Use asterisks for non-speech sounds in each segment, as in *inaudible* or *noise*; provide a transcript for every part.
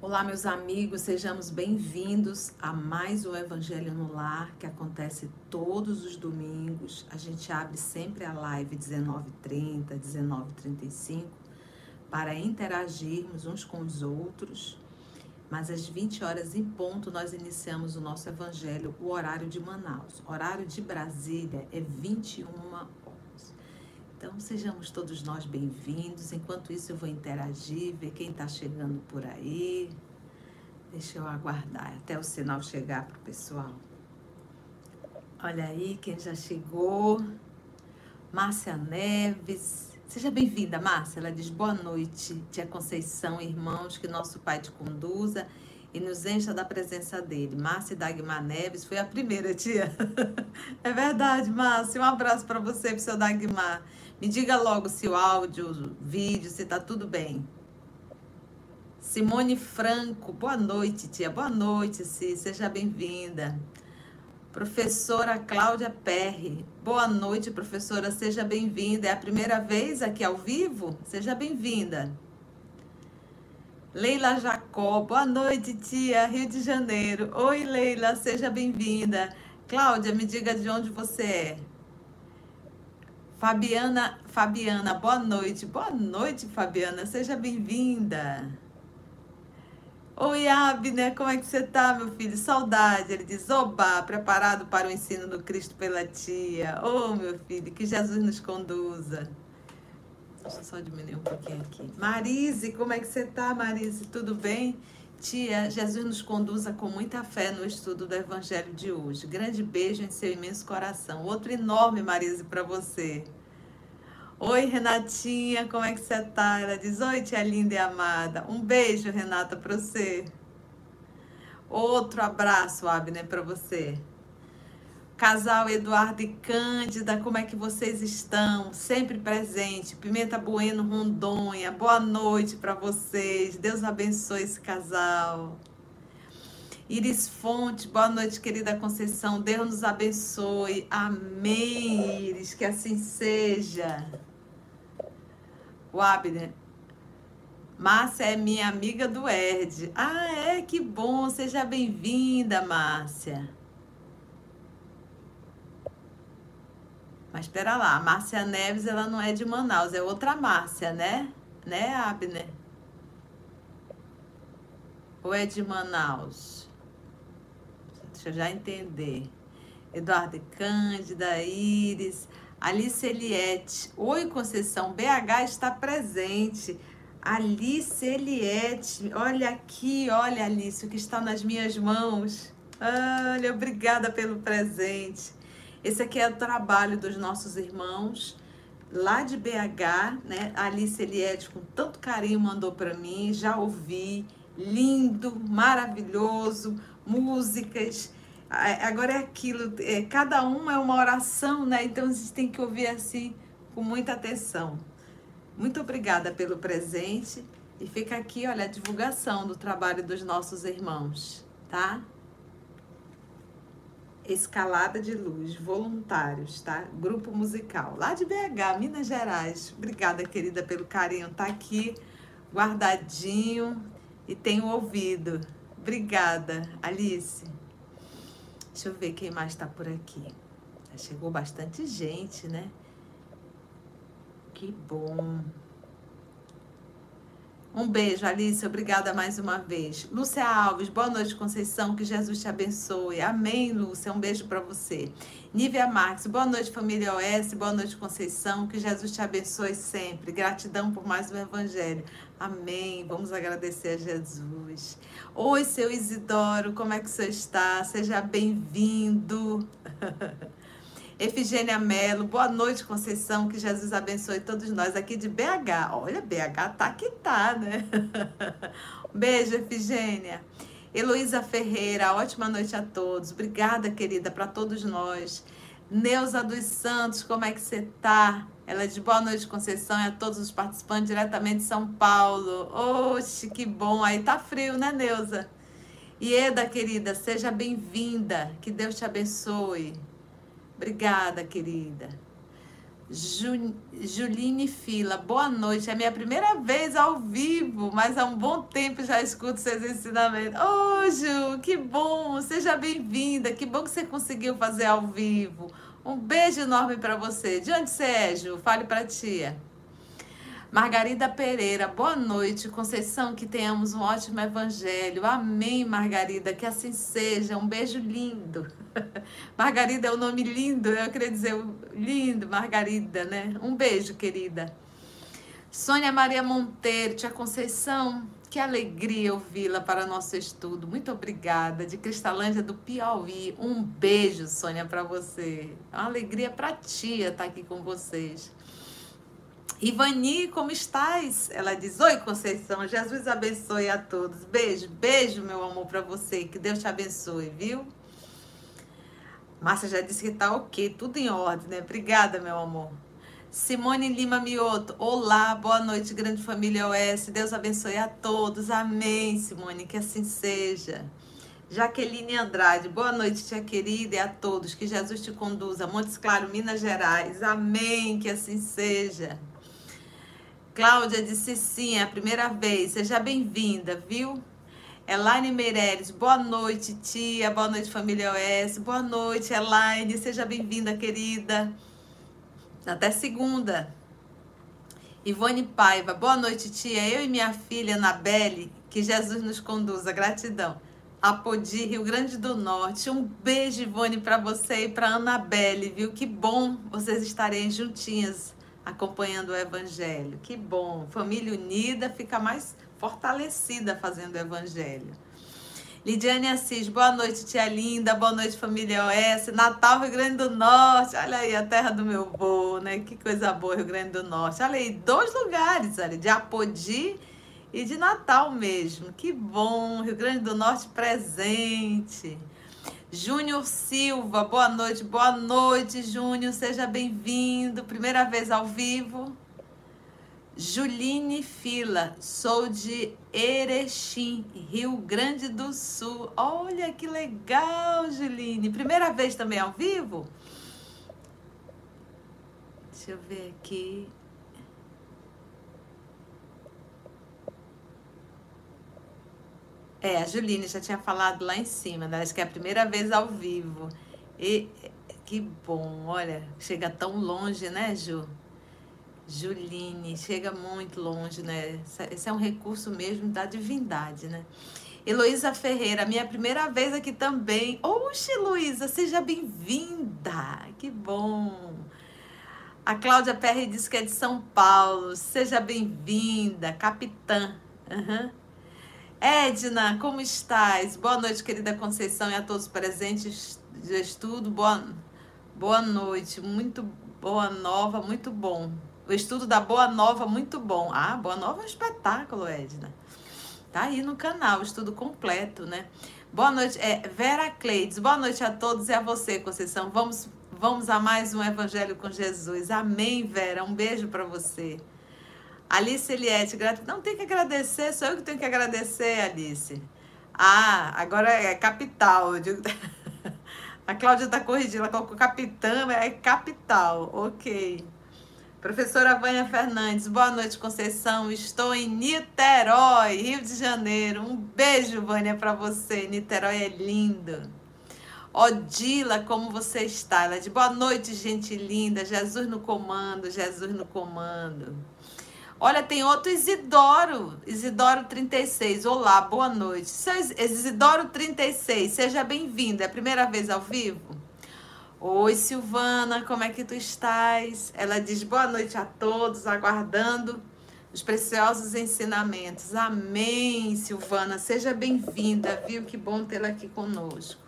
Olá, meus amigos, sejamos bem-vindos a mais um Evangelho no Lar que acontece todos os domingos. A gente abre sempre a live 19h30, 19h35 para interagirmos uns com os outros. Mas às 20 horas em ponto nós iniciamos o nosso Evangelho, o horário de Manaus. O horário de Brasília é 21 horas. Então sejamos todos nós bem-vindos. Enquanto isso eu vou interagir, ver quem está chegando por aí. Deixa eu aguardar até o sinal chegar para o pessoal. Olha aí quem já chegou. Márcia Neves. Seja bem-vinda, Márcia. Ela diz boa noite, tia Conceição, irmãos, que nosso Pai te conduza e nos encha da presença dele. Márcia Dagmar Neves foi a primeira, tia. *laughs* é verdade, Márcia. Um abraço para você, para o seu Dagmar. Me diga logo se o áudio, o vídeo, se está tudo bem. Simone Franco, boa noite, tia. Boa noite, Si. Seja bem-vinda. Professora Cláudia Perry, boa noite, professora. Seja bem-vinda. É a primeira vez aqui ao vivo? Seja bem-vinda. Leila Jacó, boa noite, tia. Rio de Janeiro. Oi, Leila, seja bem-vinda. Cláudia, me diga de onde você é. Fabiana, Fabiana, boa noite. Boa noite, Fabiana. Seja bem-vinda. Oi, Abner, como é que você tá, meu filho? Saudade. Ele diz: Oba, preparado para o ensino do Cristo pela tia. Oh, meu filho, que Jesus nos conduza. Deixa eu só diminuir um pouquinho aqui. Marise, como é que você tá, Marise? Tudo bem? Tia, Jesus nos conduza com muita fé no estudo do Evangelho de hoje. Grande beijo em seu imenso coração. Outro enorme, Marise, para você. Oi, Renatinha, como é que você tá? Ela diz: Oi, tia linda e amada. Um beijo, Renata, para você. Outro abraço, Abner, para você. Casal Eduardo e Cândida, como é que vocês estão? Sempre presente. Pimenta Bueno, Rondônia. Boa noite para vocês. Deus abençoe esse casal. Iris Fonte, boa noite, querida Conceição. Deus nos abençoe. Amém, Iris, que assim seja. O Abner. Márcia é minha amiga do ERD. Ah, é? Que bom. Seja bem-vinda, Márcia. Mas espera lá, a Márcia Neves, ela não é de Manaus, é outra Márcia, né? Né, Abner? Ou é de Manaus? Deixa eu já entender. Eduardo Cândida, Iris, Alice Eliette. Oi, Conceição, BH está presente. Alice Eliette, olha aqui, olha Alice, o que está nas minhas mãos. Olha, obrigada pelo presente. Esse aqui é o trabalho dos nossos irmãos lá de BH, né? Alice Eliette, com tanto carinho, mandou para mim, já ouvi. Lindo, maravilhoso músicas. Agora é aquilo, é, cada uma é uma oração, né? Então a gente tem que ouvir assim com muita atenção. Muito obrigada pelo presente e fica aqui, olha, a divulgação do trabalho dos nossos irmãos, tá? Escalada de Luz, voluntários, tá? Grupo musical, lá de BH, Minas Gerais. Obrigada, querida, pelo carinho. Tá aqui guardadinho e tenho ouvido. Obrigada, Alice. Deixa eu ver quem mais está por aqui. Já chegou bastante gente, né? Que bom. Um beijo, Alice. Obrigada mais uma vez. Lúcia Alves, boa noite, Conceição. Que Jesus te abençoe. Amém, Lúcia. Um beijo para você. Nívia Marques, boa noite, família OS. Boa noite, Conceição. Que Jesus te abençoe sempre. Gratidão por mais um Evangelho. Amém. Vamos agradecer a Jesus. Oi, seu Isidoro, como é que você está? Seja bem-vindo. *laughs* Efigênia Melo, boa noite, Conceição. Que Jesus abençoe todos nós aqui de BH. Olha, BH tá que tá, né? *laughs* Beijo, Efigênia. Heloísa Ferreira, ótima noite a todos. Obrigada, querida, para todos nós. Neuza dos Santos, como é que você tá? Ela diz boa noite, Conceição, e a todos os participantes diretamente de São Paulo. Oxe, que bom. Aí tá frio, né, Neuza? Ieda, querida, seja bem-vinda. Que Deus te abençoe. Obrigada, querida. Ju, Juline Fila, boa noite. É minha primeira vez ao vivo, mas há um bom tempo já escuto seus ensinamentos. Ô, oh, Ju, que bom! Seja bem-vinda. Que bom que você conseguiu fazer ao vivo. Um beijo enorme para você. De onde você é, Ju? Fale para tia. Margarida Pereira, boa noite. Conceição, que tenhamos um ótimo evangelho. Amém, Margarida, que assim seja. Um beijo lindo. *laughs* Margarida é um nome lindo, eu queria dizer lindo, Margarida, né? Um beijo, querida. Sônia Maria Monteiro, tia Conceição, que alegria ouvi-la para nosso estudo. Muito obrigada. De Cristalândia do Piauí. Um beijo, Sônia, para você. É uma alegria para tia estar aqui com vocês. Ivani, como estás? Ela diz: Oi, Conceição. Jesus abençoe a todos. Beijo, beijo, meu amor, para você. Que Deus te abençoe, viu? Márcia já disse que tá ok, tudo em ordem, né? Obrigada, meu amor. Simone Lima Mioto, olá, boa noite, grande família OS. Deus abençoe a todos. Amém, Simone, que assim seja. Jaqueline Andrade, boa noite, tia querida, e a todos. Que Jesus te conduza. Montes Claro, Minas Gerais. Amém, que assim seja. Cláudia disse sim, é a primeira vez. Seja bem-vinda, viu? Elaine Meireles, boa noite, tia. Boa noite, família OS. Boa noite, Elaine. Seja bem-vinda, querida. Até segunda. Ivone Paiva, boa noite, tia. Eu e minha filha, Anabelle, que Jesus nos conduza. Gratidão. Apodi, Rio Grande do Norte. Um beijo, Ivone, para você e para Anabelle, viu? Que bom vocês estarem juntinhas acompanhando o Evangelho. Que bom. Família unida fica mais fortalecida fazendo o Evangelho. Lidiane Assis, boa noite, tia linda, boa noite, família OS, Natal, Rio Grande do Norte, olha aí, a terra do meu vô, né? Que coisa boa, Rio Grande do Norte. Olha aí, dois lugares, olha, de Apodi e de Natal mesmo. Que bom, Rio Grande do Norte presente. Júnior Silva, boa noite, boa noite, Júnior, seja bem-vindo, primeira vez ao vivo. Juline Fila, sou de Erechim, Rio Grande do Sul. Olha que legal, Juline. Primeira vez também ao vivo? Deixa eu ver aqui. É, a Juline já tinha falado lá em cima, né? acho que é a primeira vez ao vivo. E que bom, olha, chega tão longe, né, Ju? Juline, chega muito longe, né? Esse é um recurso mesmo da divindade, né? Heloísa Ferreira, minha primeira vez aqui também. Oxe, Heloísa, seja bem-vinda. Que bom. A Cláudia Perry diz que é de São Paulo. Seja bem-vinda, capitã. Uhum. Edna, como estás? Boa noite, querida Conceição, e a todos presentes de estudo. Boa, boa noite, muito boa nova, muito bom. O estudo da Boa Nova, muito bom. Ah, Boa Nova é um espetáculo, Edna. Tá aí no canal, estudo completo, né? Boa noite, é, Vera Cleides. Boa noite a todos e a você, Conceição. Vamos, vamos a mais um Evangelho com Jesus. Amém, Vera. Um beijo para você. Alice Eliette, não tem que agradecer, sou eu que tenho que agradecer, Alice. Ah, agora é capital. *laughs* A Cláudia está corrigindo, ela colocou capitã, é capital, ok. Professora Vânia Fernandes, boa noite, Conceição. Estou em Niterói, Rio de Janeiro. Um beijo, Vânia, para você. Niterói é lindo. Odila, como você está? Ela diz, boa noite, gente linda. Jesus no comando, Jesus no comando. Olha, tem outro Isidoro, Isidoro 36. Olá, boa noite. Seu Isidoro 36, seja bem-vindo. É a primeira vez ao vivo? Oi, Silvana, como é que tu estás? Ela diz boa noite a todos, aguardando os preciosos ensinamentos. Amém, Silvana. Seja bem-vinda, viu? Que bom tê-la aqui conosco.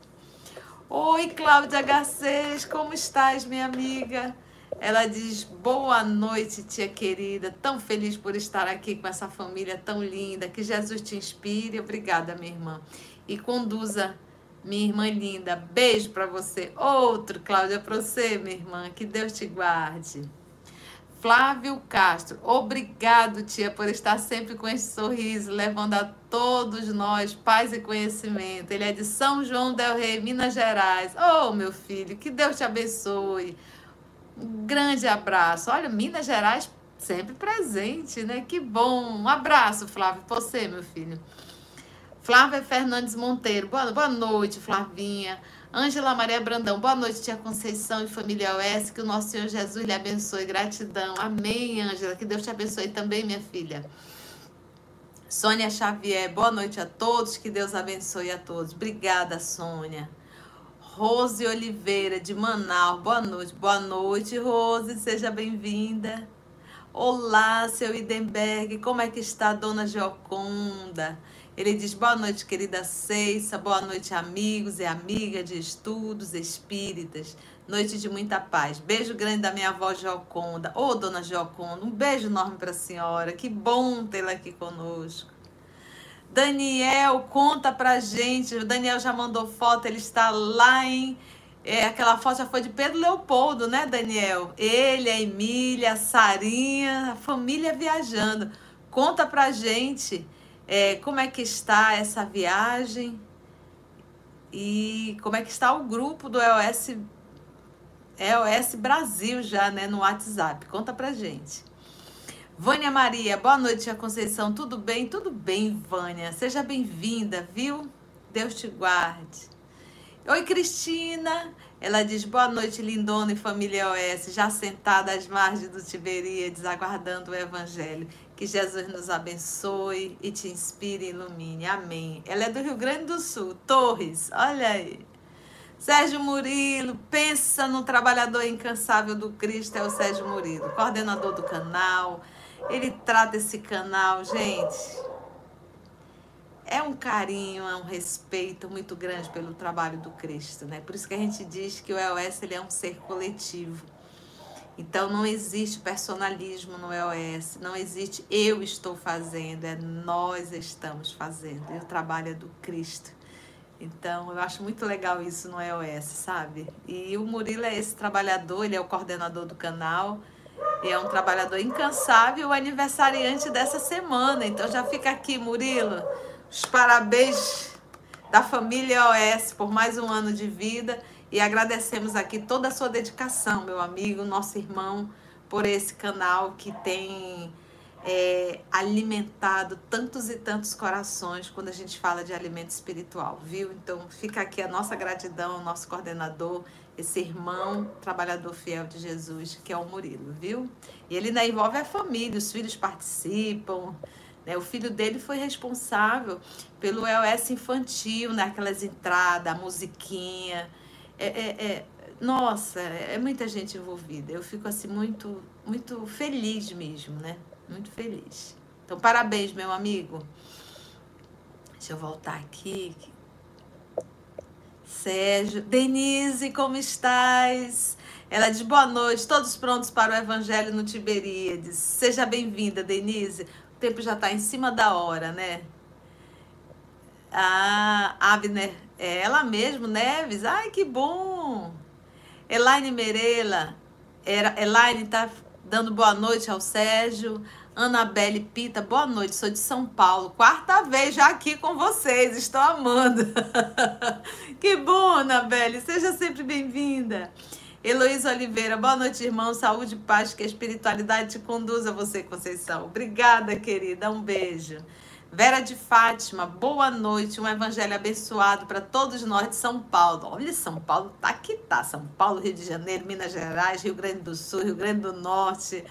Oi, Cláudia Garcês, como estás, minha amiga? Ela diz boa noite, tia querida. Tão feliz por estar aqui com essa família tão linda. Que Jesus te inspire. Obrigada, minha irmã. E conduza Minha irmã linda, beijo para você. Outro, Cláudia, para você, minha irmã. Que Deus te guarde. Flávio Castro, obrigado, tia, por estar sempre com esse sorriso, levando a todos nós paz e conhecimento. Ele é de São João del Rei, Minas Gerais. Oh, meu filho, que Deus te abençoe. Um grande abraço. Olha, Minas Gerais sempre presente, né? Que bom. Um abraço, Flávio, você, meu filho. Flávia Fernandes Monteiro, boa, boa noite, Flavinha. Ângela Maria Brandão, boa noite, tia Conceição e família OS. Que o nosso Senhor Jesus lhe abençoe. Gratidão. Amém, Ângela. Que Deus te abençoe também, minha filha. Sônia Xavier, boa noite a todos. Que Deus abençoe a todos. Obrigada, Sônia. Rose Oliveira, de Manaus, boa noite. Boa noite, Rose. Seja bem-vinda. Olá, seu Idenberg. Como é que está dona Gioconda? Ele diz: Boa noite, querida Ceissa, boa noite, amigos e amigas de estudos espíritas. Noite de muita paz. Beijo grande da minha avó Gioconda. Ô, oh, dona Gioconda, um beijo enorme para a senhora. Que bom tê-la aqui conosco. Daniel, conta pra gente. O Daniel já mandou foto, ele está lá em. É, aquela foto já foi de Pedro Leopoldo, né, Daniel? Ele, a Emília, a Sarinha, a família viajando. Conta pra gente é, como é que está essa viagem e como é que está o grupo do EOS, EOS Brasil já, né, no WhatsApp. Conta pra gente. Vânia Maria, boa noite, a Conceição. Tudo bem? Tudo bem, Vânia. Seja bem-vinda, viu? Deus te guarde. Oi, Cristina. Ela diz: Boa noite, lindona e família OS, já sentada às margens do Tiberíades, aguardando o Evangelho. Que Jesus nos abençoe e te inspire e ilumine. Amém. Ela é do Rio Grande do Sul, Torres, olha aí. Sérgio Murilo, pensa no trabalhador incansável do Cristo, é o Sérgio Murilo, coordenador do canal. Ele trata esse canal, gente. É um carinho, é um respeito muito grande pelo trabalho do Cristo, né? Por isso que a gente diz que o EOS ele é um ser coletivo então não existe personalismo no EOS, não existe eu estou fazendo, é nós estamos fazendo. E o trabalho é do Cristo. Então eu acho muito legal isso no EOS, sabe? E o Murilo é esse trabalhador, ele é o coordenador do canal. E é um trabalhador incansável, aniversariante dessa semana. Então já fica aqui, Murilo, os parabéns da família EOS por mais um ano de vida. E agradecemos aqui toda a sua dedicação, meu amigo, nosso irmão, por esse canal que tem é, alimentado tantos e tantos corações quando a gente fala de alimento espiritual, viu? Então fica aqui a nossa gratidão, nosso coordenador, esse irmão trabalhador fiel de Jesus, que é o Murilo, viu? E ele ainda envolve a família, os filhos participam. Né? O filho dele foi responsável pelo EOS infantil, naquelas né? entradas, a musiquinha é, é, é, nossa, é muita gente envolvida. Eu fico assim muito, muito feliz mesmo, né? Muito feliz. Então, parabéns, meu amigo. Deixa eu voltar aqui. Sérgio, Denise, como estás? Ela diz boa noite, todos prontos para o Evangelho no Tiberíades. Seja bem-vinda, Denise. O tempo já está em cima da hora, né? Ah, Abner é ela mesmo, Neves. Ai, que bom! Elaine Merela. Era, Elaine está dando boa noite ao Sérgio. Anabelle Pita, boa noite, sou de São Paulo. Quarta vez já aqui com vocês, estou amando. *laughs* que bom, Anabelle, seja sempre bem-vinda. Heloísa Oliveira, boa noite, irmão. Saúde paz, que a espiritualidade te conduza você, Conceição. Obrigada, querida. Um beijo. Vera de Fátima, boa noite, um evangelho abençoado para todos nós de São Paulo. Olha, São Paulo tá que tá. São Paulo, Rio de Janeiro, Minas Gerais, Rio Grande do Sul, Rio Grande do Norte.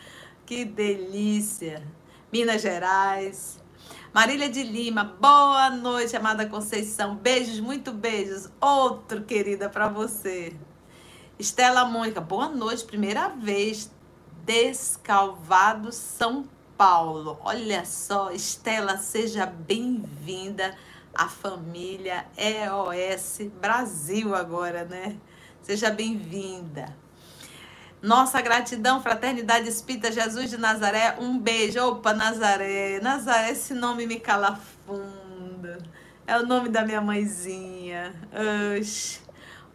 Que delícia. Minas Gerais. Marília de Lima, boa noite, amada Conceição. Beijos, muito beijos. Outro, querida, para você. Estela Mônica, boa noite, primeira vez. Descalvado, São Paulo. Olha só, Estela, seja bem-vinda à família EOS Brasil agora, né? Seja bem-vinda. Nossa gratidão, Fraternidade Espírita Jesus de Nazaré. Um beijo. Opa, Nazaré. Nazaré, esse nome me calafunda. É o nome da minha mãezinha. Oxi.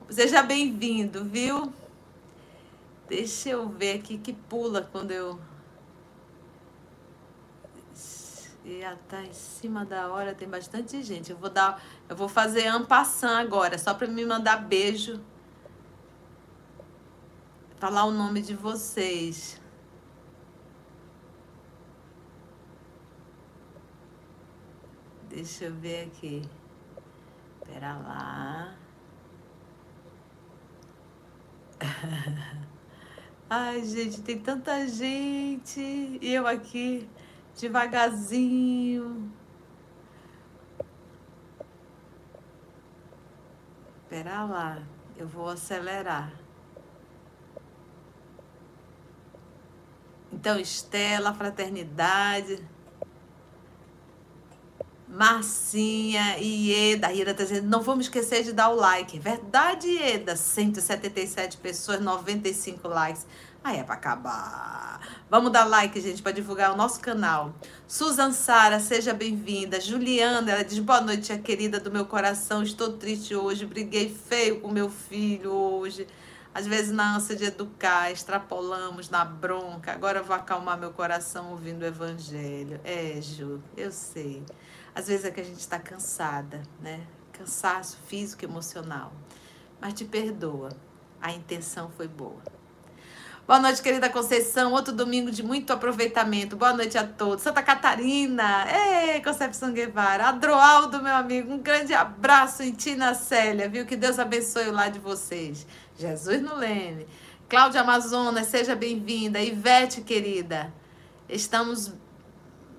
Seja bem-vindo, viu? Deixa eu ver aqui que pula quando eu. E tá em cima da hora, tem bastante gente. Eu vou dar, eu vou fazer ampassão agora, só para me mandar beijo. Falar o nome de vocês. Deixa eu ver aqui. Pera lá. *laughs* Ai, gente, tem tanta gente. E eu aqui, devagarzinho. Pera lá, eu vou acelerar. Então, Estela, fraternidade. Marcinha e Ieda. A Ieda está dizendo, não vamos esquecer de dar o like. Verdade, Ieda? 177 pessoas, 95 likes. Aí é para acabar. Vamos dar like, gente, para divulgar o nosso canal. Susan Sara, seja bem-vinda. Juliana, ela diz: Boa noite, querida do meu coração. Estou triste hoje. Briguei feio com meu filho hoje. Às vezes, na ânsia de educar, extrapolamos na bronca. Agora eu vou acalmar meu coração ouvindo o evangelho. É, Ju, eu sei. Às vezes é que a gente está cansada, né? Cansaço físico emocional. Mas te perdoa. A intenção foi boa. Boa noite, querida Conceição. Outro domingo de muito aproveitamento. Boa noite a todos. Santa Catarina. Ei, Concepção Guevara. Adroaldo, meu amigo. Um grande abraço em Tina Célia, viu? Que Deus abençoe o lar de vocês. Jesus no Leme. Cláudia Amazonas, seja bem-vinda. Ivete, querida. Estamos.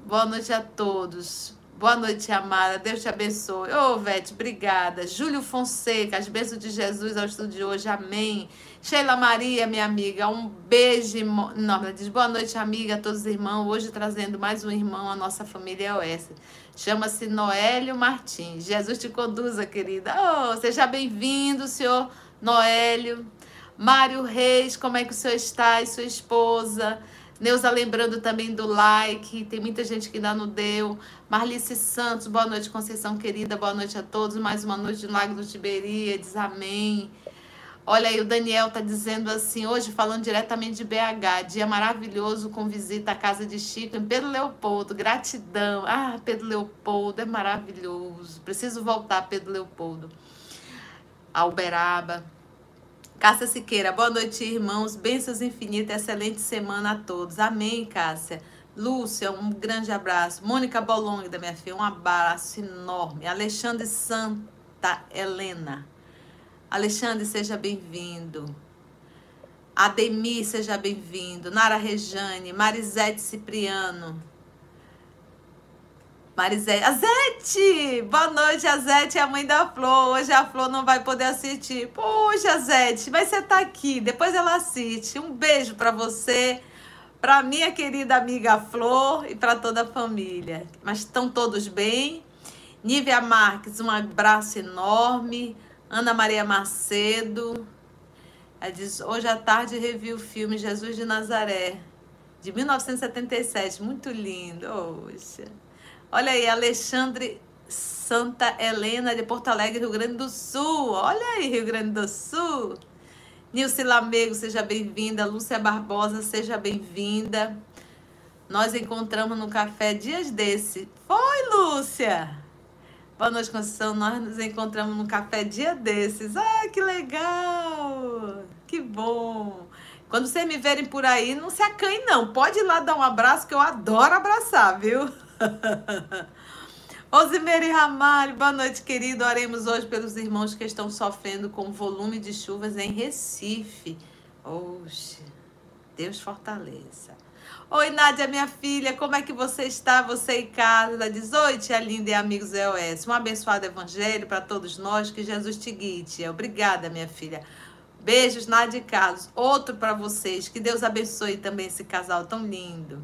Boa noite a todos. Boa noite, amada. Deus te abençoe. Ô, oh, Vete, obrigada. Júlio Fonseca, as bênçãos de Jesus ao estudo de hoje. Amém. Sheila Maria, minha amiga, um beijo enorme. Ela diz boa noite, amiga, a todos os irmãos. Hoje trazendo mais um irmão à nossa família OS. Chama-se Noélio Martins. Jesus te conduza, querida. Oh, seja bem-vindo, senhor Noélio. Mário Reis, como é que o senhor está e sua esposa? Neuza lembrando também do like, tem muita gente que ainda não deu. Marlice Santos, boa noite, Conceição querida, boa noite a todos. Mais uma noite no Lago do Tiberia, diz amém. Olha aí, o Daniel tá dizendo assim, hoje falando diretamente de BH, dia maravilhoso com visita à casa de Chico em Pedro Leopoldo, gratidão. Ah, Pedro Leopoldo é maravilhoso. Preciso voltar, Pedro Leopoldo. A Uberaba. Cássia Siqueira, boa noite, irmãos. Bênçãos infinitas, excelente semana a todos. Amém, Cássia. Lúcia, um grande abraço. Mônica Bolonga, minha filha, um abraço enorme. Alexandre Santa Helena. Alexandre, seja bem-vindo. Ademir, seja bem-vindo. Nara Rejane, Marisete Cipriano. Marisete. Azete! Boa noite, Azete, a mãe da Flor. Hoje a Flor não vai poder assistir. Poxa, Azete, mas você tá aqui. Depois ela assiste. Um beijo para você, para minha querida amiga Flor e para toda a família. Mas estão todos bem? Nívia Marques, um abraço enorme. Ana Maria Macedo. Ela diz: hoje à tarde revi o filme Jesus de Nazaré, de 1977. Muito lindo. Poxa. Olha aí, Alexandre Santa Helena de Porto Alegre, Rio Grande do Sul. Olha aí, Rio Grande do Sul. Nilce Lamego, seja bem-vinda. Lúcia Barbosa, seja bem-vinda. Nós encontramos no café dias desse. Foi, Lúcia! Boa noite, Conceição. Nós nos encontramos no café dia desses. Ah, que legal! Que bom! Quando vocês me verem por aí, não se acanhe, não. Pode ir lá dar um abraço, que eu adoro abraçar, viu? *laughs* Osimeire Ramalho, boa noite, querido. Oremos hoje pelos irmãos que estão sofrendo com o volume de chuvas em Recife. Oxe, Deus fortaleça. Oi, Nádia, minha filha, como é que você está? Você e casa? Diz, oi, tia linda e amigos EOS. Um abençoado evangelho para todos nós, que Jesus te guie. Obrigada, minha filha. Beijos, Nádia e Carlos. Outro para vocês. Que Deus abençoe também esse casal tão lindo.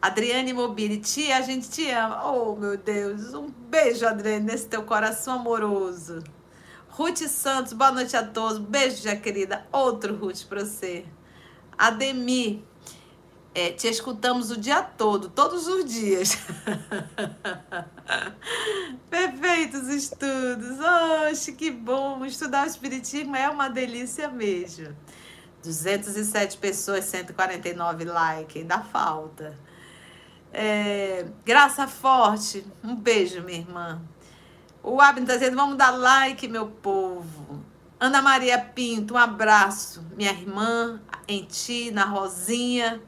Adriane Mobili, tia, a gente te ama. Oh, meu Deus. Um beijo, Adriane, nesse teu coração amoroso. Ruth Santos, boa noite a todos. Beijo, já querida. Outro Ruth para você. Ademir, é, te escutamos o dia todo, todos os dias. *laughs* Perfeito, muitos estudos. Oxe, que bom! Estudar o Espiritismo é uma delícia mesmo. 207 pessoas, 149 likes, ainda falta. É, Graça Forte, um beijo, minha irmã. O Abner está dizendo, vamos dar like, meu povo. Ana Maria Pinto, um abraço. Minha irmã, em ti, na Rosinha,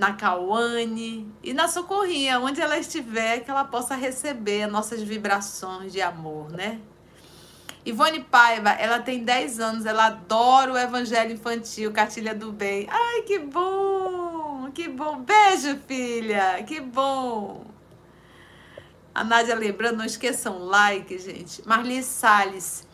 na Cauane e na Socorrinha, onde ela estiver, que ela possa receber nossas vibrações de amor, né? Ivone Paiva, ela tem 10 anos, ela adora o evangelho infantil, Cartilha do Bem. Ai, que bom! Que bom! Beijo, filha! Que bom! A Nádia lembrando, não esqueçam like, gente. Marli Salles,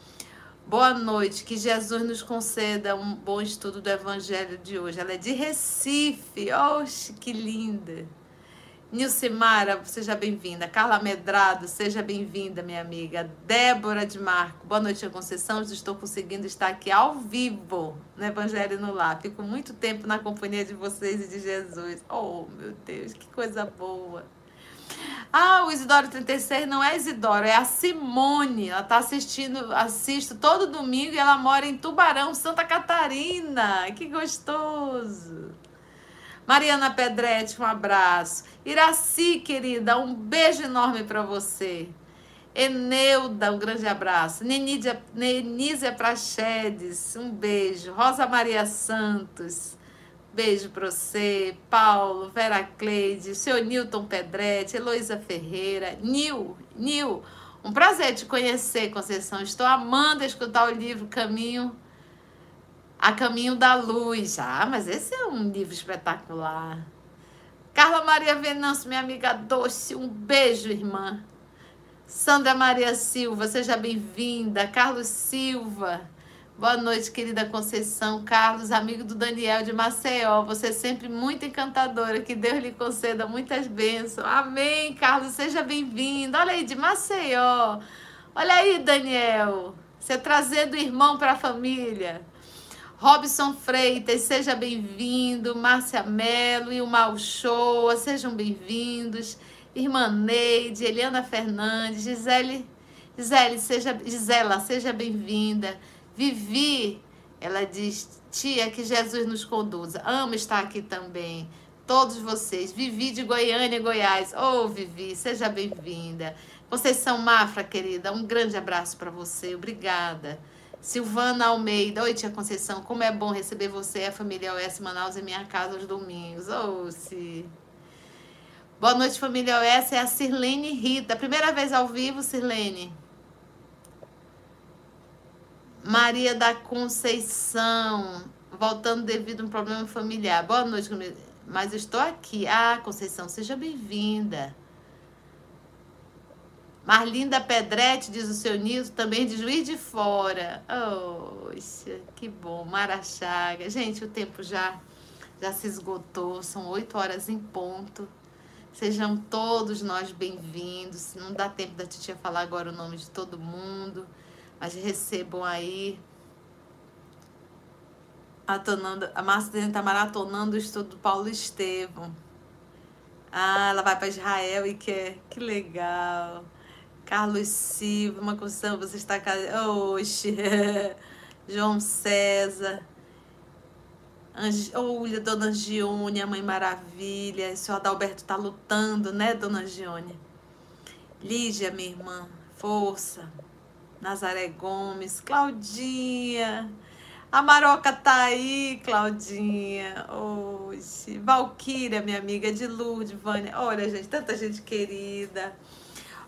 boa noite. Que Jesus nos conceda um bom estudo do evangelho de hoje. Ela é de Recife. Oxe, que linda! Nilcimara, seja bem-vinda. Carla Medrado, seja bem-vinda, minha amiga. Débora de Marco, boa noite, Conceição. Estou conseguindo estar aqui ao vivo no Evangelho no Lar. Fico muito tempo na companhia de vocês e de Jesus. Oh, meu Deus, que coisa boa. Ah, o Isidoro 36 não é Isidoro, é a Simone. Ela está assistindo, assisto todo domingo e ela mora em Tubarão, Santa Catarina. Que gostoso. Mariana Pedretti, um abraço. Iraci, querida, um beijo enorme para você. Eneuda, um grande abraço. Nenízia Prachedes, um beijo. Rosa Maria Santos, beijo para você. Paulo, Vera Cleide, seu Newton Pedretti, Heloísa Ferreira, Nil, Nil, um prazer te conhecer, Conceição. Estou amando escutar o livro Caminho a Caminho da Luz. Ah, mas esse é um livro espetacular. Carla Maria Venâncio, minha amiga doce, um beijo, irmã. Sandra Maria Silva, seja bem-vinda. Carlos Silva, boa noite, querida Conceição. Carlos, amigo do Daniel de Maceió, você é sempre muito encantadora. Que Deus lhe conceda muitas bênçãos. Amém, Carlos, seja bem-vindo. Olha aí, de Maceió. Olha aí, Daniel, você trazendo o irmão para a família. Robson Freitas, seja bem-vindo. Márcia Mello e o Mal Show, sejam bem-vindos. Irmã Neide, Eliana Fernandes, Gisele, Gisele, seja, Gisela, seja bem-vinda. Vivi, ela diz, tia, que Jesus nos conduza. Amo estar aqui também. Todos vocês. Vivi de Goiânia, Goiás. Ô, oh, Vivi, seja bem-vinda. Vocês são Mafra, querida. Um grande abraço para você. Obrigada. Silvana Almeida, oi tia Conceição, como é bom receber você e a família OS Manaus em minha casa aos domingos. Ô, oh, si. Boa noite, família OS, é a Sirlene Rita. Primeira vez ao vivo, Sirlene. Maria da Conceição, voltando devido a um problema familiar. Boa noite, mas estou aqui. Ah, Conceição, seja bem-vinda. Marlinda Pedretti, diz o seu Nilson, também de Juiz de Fora. Oxa, que bom. Mara Chaga. Gente, o tempo já, já se esgotou. São oito horas em ponto. Sejam todos nós bem-vindos. Não dá tempo da titia falar agora o nome de todo mundo, mas recebam aí. Atonando, a Márcia está maratonando o estudo do Paulo Estevam. Ah, ela vai para Israel e quer. Que legal. Carlos Silva, uma construção, você está Oxe, *laughs* João César. Olha, Dona Gione, Mãe Maravilha. O senhor Adalberto está lutando, né, Dona Gione? Lígia, minha irmã, força. Nazaré Gomes, Claudinha. A Maroca tá aí, Claudinha. Oxe. Valquíria, minha amiga de Lourdes, Vânia. Olha, gente, tanta gente querida.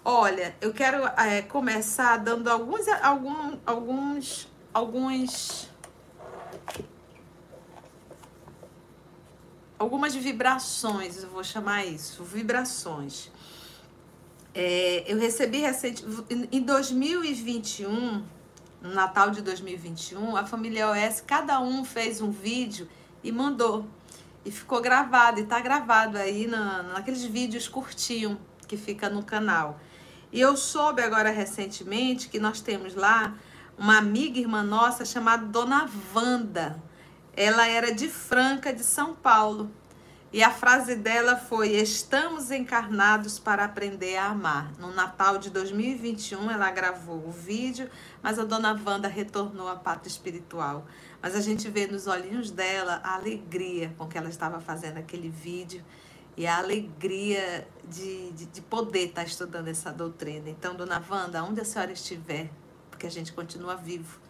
Olha, eu quero é, começar dando alguns, algum, alguns, alguns, algumas vibrações, eu vou chamar isso, vibrações. É, eu recebi recente, em 2021, no Natal de 2021, a família OS, cada um fez um vídeo e mandou. E ficou gravado, e tá gravado aí na, naqueles vídeos curtinhos que fica no canal. E eu soube agora recentemente que nós temos lá uma amiga irmã nossa chamada Dona Wanda. Ela era de Franca, de São Paulo. E a frase dela foi: Estamos encarnados para aprender a amar. No Natal de 2021, ela gravou o vídeo, mas a dona Wanda retornou à pátria espiritual. Mas a gente vê nos olhinhos dela a alegria com que ela estava fazendo aquele vídeo e a alegria de, de, de poder estar estudando essa doutrina. Então, dona Wanda, onde a senhora estiver, porque a gente continua vivo,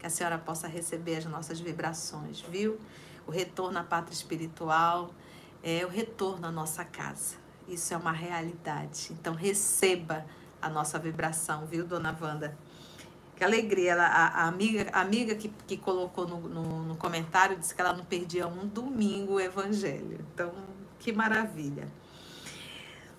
que a senhora possa receber as nossas vibrações, viu? O retorno à pátria espiritual é o retorno à nossa casa. Isso é uma realidade. Então receba a nossa vibração, viu, dona Wanda? Que alegria. Ela, a, a amiga, a amiga que, que colocou no, no, no comentário disse que ela não perdia um domingo o evangelho. Então, que maravilha.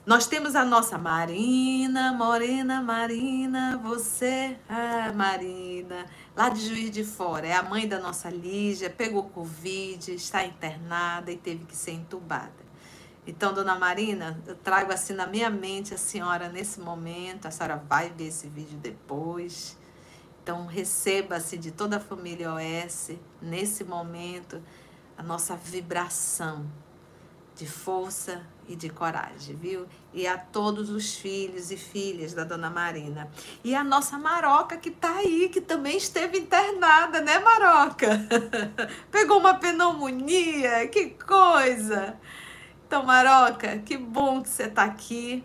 Nós temos a nossa Marina, Morena Marina, você, ah, Marina, lá de Juiz de Fora, é a mãe da nossa Lígia, pegou Covid, está internada e teve que ser entubada. Então, dona Marina, eu trago assim na minha mente a senhora nesse momento, a senhora vai ver esse vídeo depois. Então, receba-se de toda a família OS, nesse momento, a nossa vibração de força e de coragem, viu? E a todos os filhos e filhas da dona Marina. E a nossa Maroca que tá aí, que também esteve internada, né, Maroca? *laughs* Pegou uma pneumonia, que coisa! Então, Maroca, que bom que você tá aqui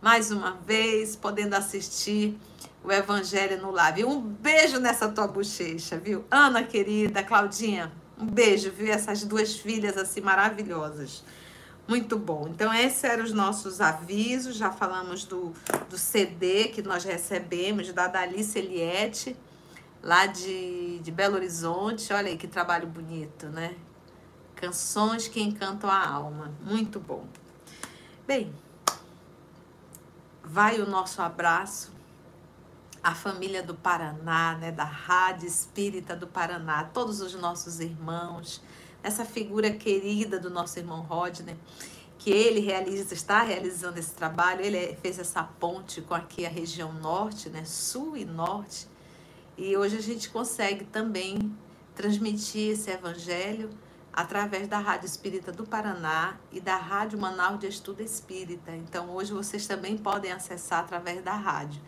mais uma vez, podendo assistir o Evangelho no. Viu? Um beijo nessa tua bochecha, viu? Ana querida, Claudinha, um beijo, viu? Essas duas filhas assim maravilhosas. Muito bom. Então, esses eram os nossos avisos. Já falamos do, do CD que nós recebemos da Dalice Eliette, lá de, de Belo Horizonte. Olha aí que trabalho bonito, né? Canções que encantam a alma. Muito bom. Bem, vai o nosso abraço à família do Paraná, né, da Rádio Espírita do Paraná, todos os nossos irmãos, essa figura querida do nosso irmão Rodney, que ele realiza, está realizando esse trabalho, ele fez essa ponte com aqui a região norte, né, sul e norte, e hoje a gente consegue também transmitir esse evangelho através da Rádio Espírita do Paraná e da Rádio Manaus de Estudo Espírita. Então, hoje vocês também podem acessar através da rádio.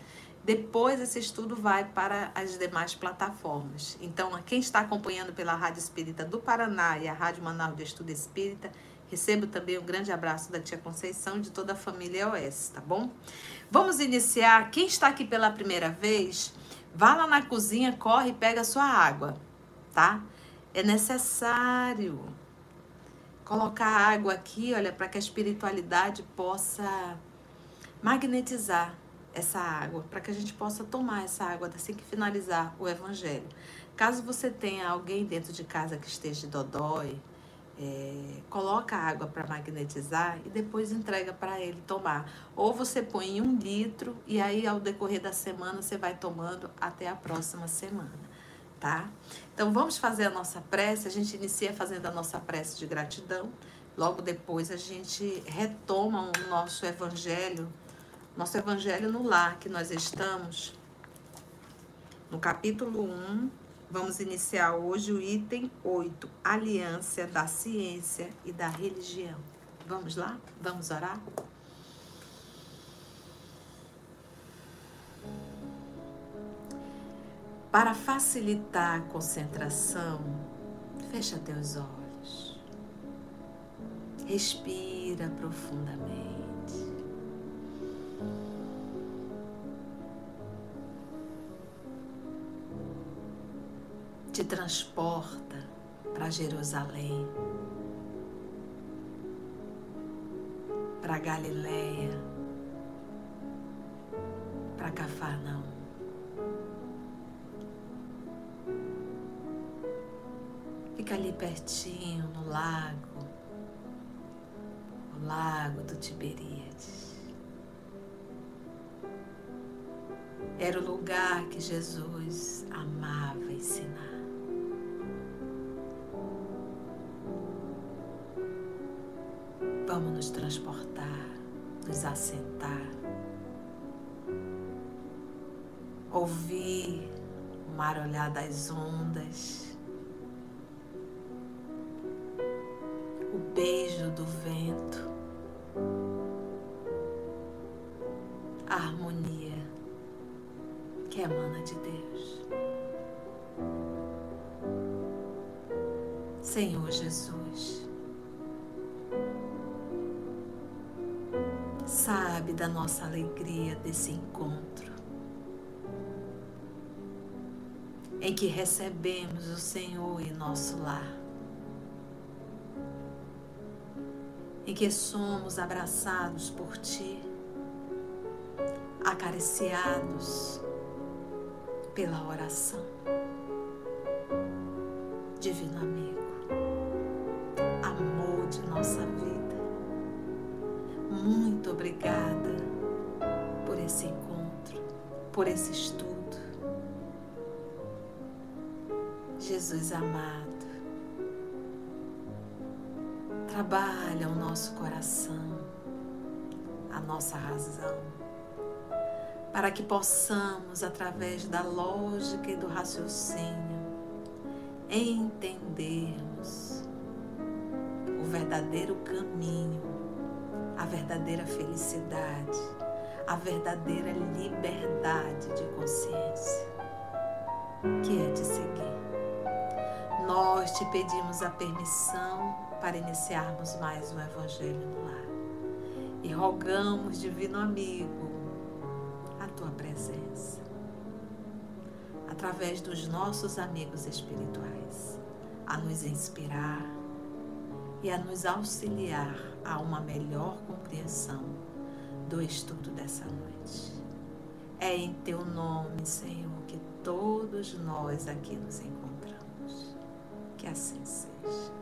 Depois esse estudo vai para as demais plataformas. Então, quem está acompanhando pela Rádio Espírita do Paraná e a Rádio Manaus de Estudo Espírita, recebo também um grande abraço da tia Conceição e de toda a família OS, tá bom? Vamos iniciar. Quem está aqui pela primeira vez, vá lá na cozinha, corre e pega a sua água, tá? É necessário colocar água aqui, olha, para que a espiritualidade possa magnetizar essa água, para que a gente possa tomar essa água assim que finalizar o evangelho. Caso você tenha alguém dentro de casa que esteja dodói, é, coloca água para magnetizar e depois entrega para ele tomar. Ou você põe em um litro e aí ao decorrer da semana você vai tomando até a próxima semana, tá? Então vamos fazer a nossa prece. A gente inicia fazendo a nossa prece de gratidão. Logo depois a gente retoma o nosso evangelho nosso Evangelho no Lar, que nós estamos no capítulo 1. Vamos iniciar hoje o item 8, Aliança da Ciência e da Religião. Vamos lá? Vamos orar? Para facilitar a concentração, fecha teus olhos. Respira profundamente. Te transporta para Jerusalém, para Galiléia, para Cafarnaum. Fica ali pertinho, no lago, o lago do Tiberíades. Era o lugar que Jesus amava ensinar. Vamos nos transportar, nos assentar, ouvir o mar olhar das ondas, o beijo do vento, a harmonia que emana de Deus. Senhor Jesus, sabe da nossa alegria desse encontro, em que recebemos o Senhor em nosso lar, em que somos abraçados por Ti, acariciados pela oração. Divino amigo, amor de nossa vida, muito obrigada por esse encontro, por esse estudo. Jesus amado, trabalha o nosso coração, a nossa razão, para que possamos, através da lógica e do raciocínio, entendermos o verdadeiro caminho, a verdadeira felicidade, a verdadeira liberdade de consciência, que é de seguir. Nós te pedimos a permissão para iniciarmos mais um Evangelho no lar e rogamos, Divino Amigo, a tua presença através dos nossos amigos espirituais a nos inspirar e a nos auxiliar a uma melhor compreensão do estudo dessa noite. É em teu nome, Senhor, que todos nós aqui nos encontramos. Que assim seja.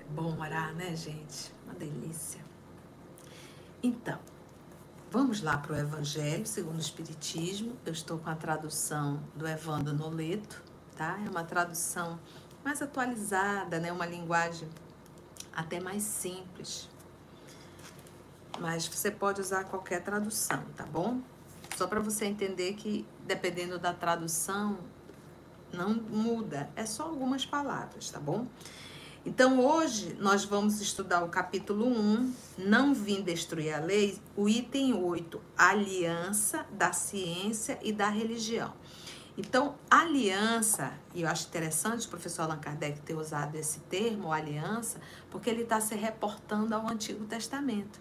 É bom orar, né, gente? Uma delícia. Então, vamos lá para o Evangelho segundo o Espiritismo. Eu estou com a tradução do Evandro Noleto, tá? É uma tradução mais atualizada, né? Uma linguagem até mais simples. Mas você pode usar qualquer tradução, tá bom? Só para você entender que dependendo da tradução não muda, é só algumas palavras, tá bom? Então hoje nós vamos estudar o capítulo 1, Não vim destruir a lei, o item 8, Aliança da ciência e da religião. Então, aliança, e eu acho interessante o professor Allan Kardec ter usado esse termo, aliança, porque ele está se reportando ao Antigo Testamento.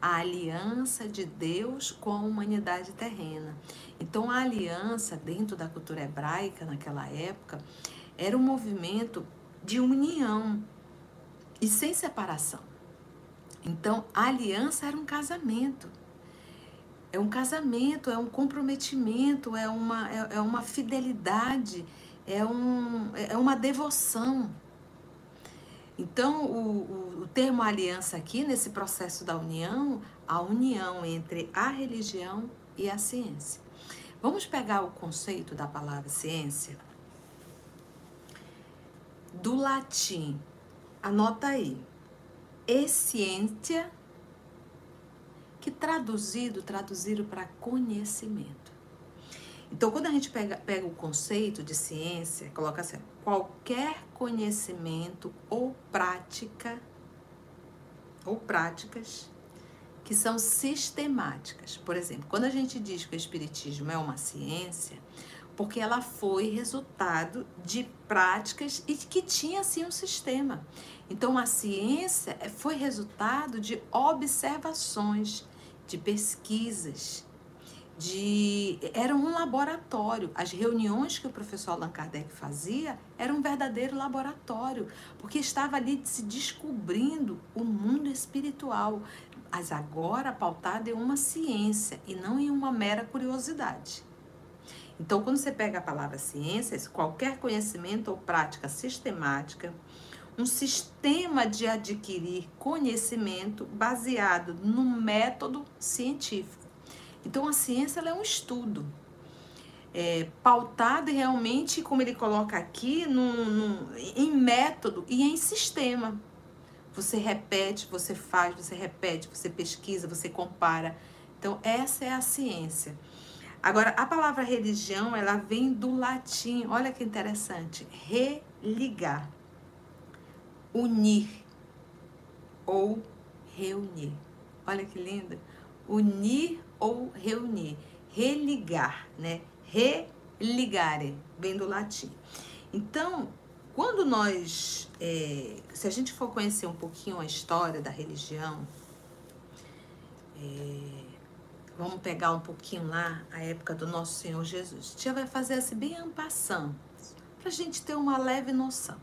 A aliança de Deus com a humanidade terrena. Então, a aliança, dentro da cultura hebraica naquela época, era um movimento de união e sem separação. Então, a aliança era um casamento. É um casamento, é um comprometimento, é uma, é, é uma fidelidade, é, um, é uma devoção. Então, o, o, o termo aliança aqui, nesse processo da união, a união entre a religião e a ciência. Vamos pegar o conceito da palavra ciência? Do latim, anota aí, esciência que traduzido, traduziram para conhecimento. Então, quando a gente pega, pega o conceito de ciência, coloca assim, qualquer conhecimento ou prática, ou práticas que são sistemáticas. Por exemplo, quando a gente diz que o Espiritismo é uma ciência, porque ela foi resultado de práticas e que tinha assim um sistema. Então a ciência foi resultado de observações, de pesquisas, de era um laboratório. As reuniões que o professor Allan Kardec fazia era um verdadeiro laboratório, porque estava ali se descobrindo o mundo espiritual, mas agora pautado em uma ciência e não em uma mera curiosidade. Então, quando você pega a palavra ciência, qualquer conhecimento ou prática sistemática, um sistema de adquirir conhecimento baseado no método científico. Então, a ciência é um estudo é, pautado realmente, como ele coloca aqui, num, em método e em sistema. Você repete, você faz, você repete, você pesquisa, você compara. Então, essa é a ciência. Agora, a palavra religião, ela vem do latim. Olha que interessante. Religar. Unir ou reunir. Olha que lindo. Unir ou reunir. Religar, né? Religare, vem do latim. Então, quando nós, é, se a gente for conhecer um pouquinho a história da religião, é, vamos pegar um pouquinho lá a época do nosso Senhor Jesus. A gente vai fazer assim bem ampassando, para a gente ter uma leve noção.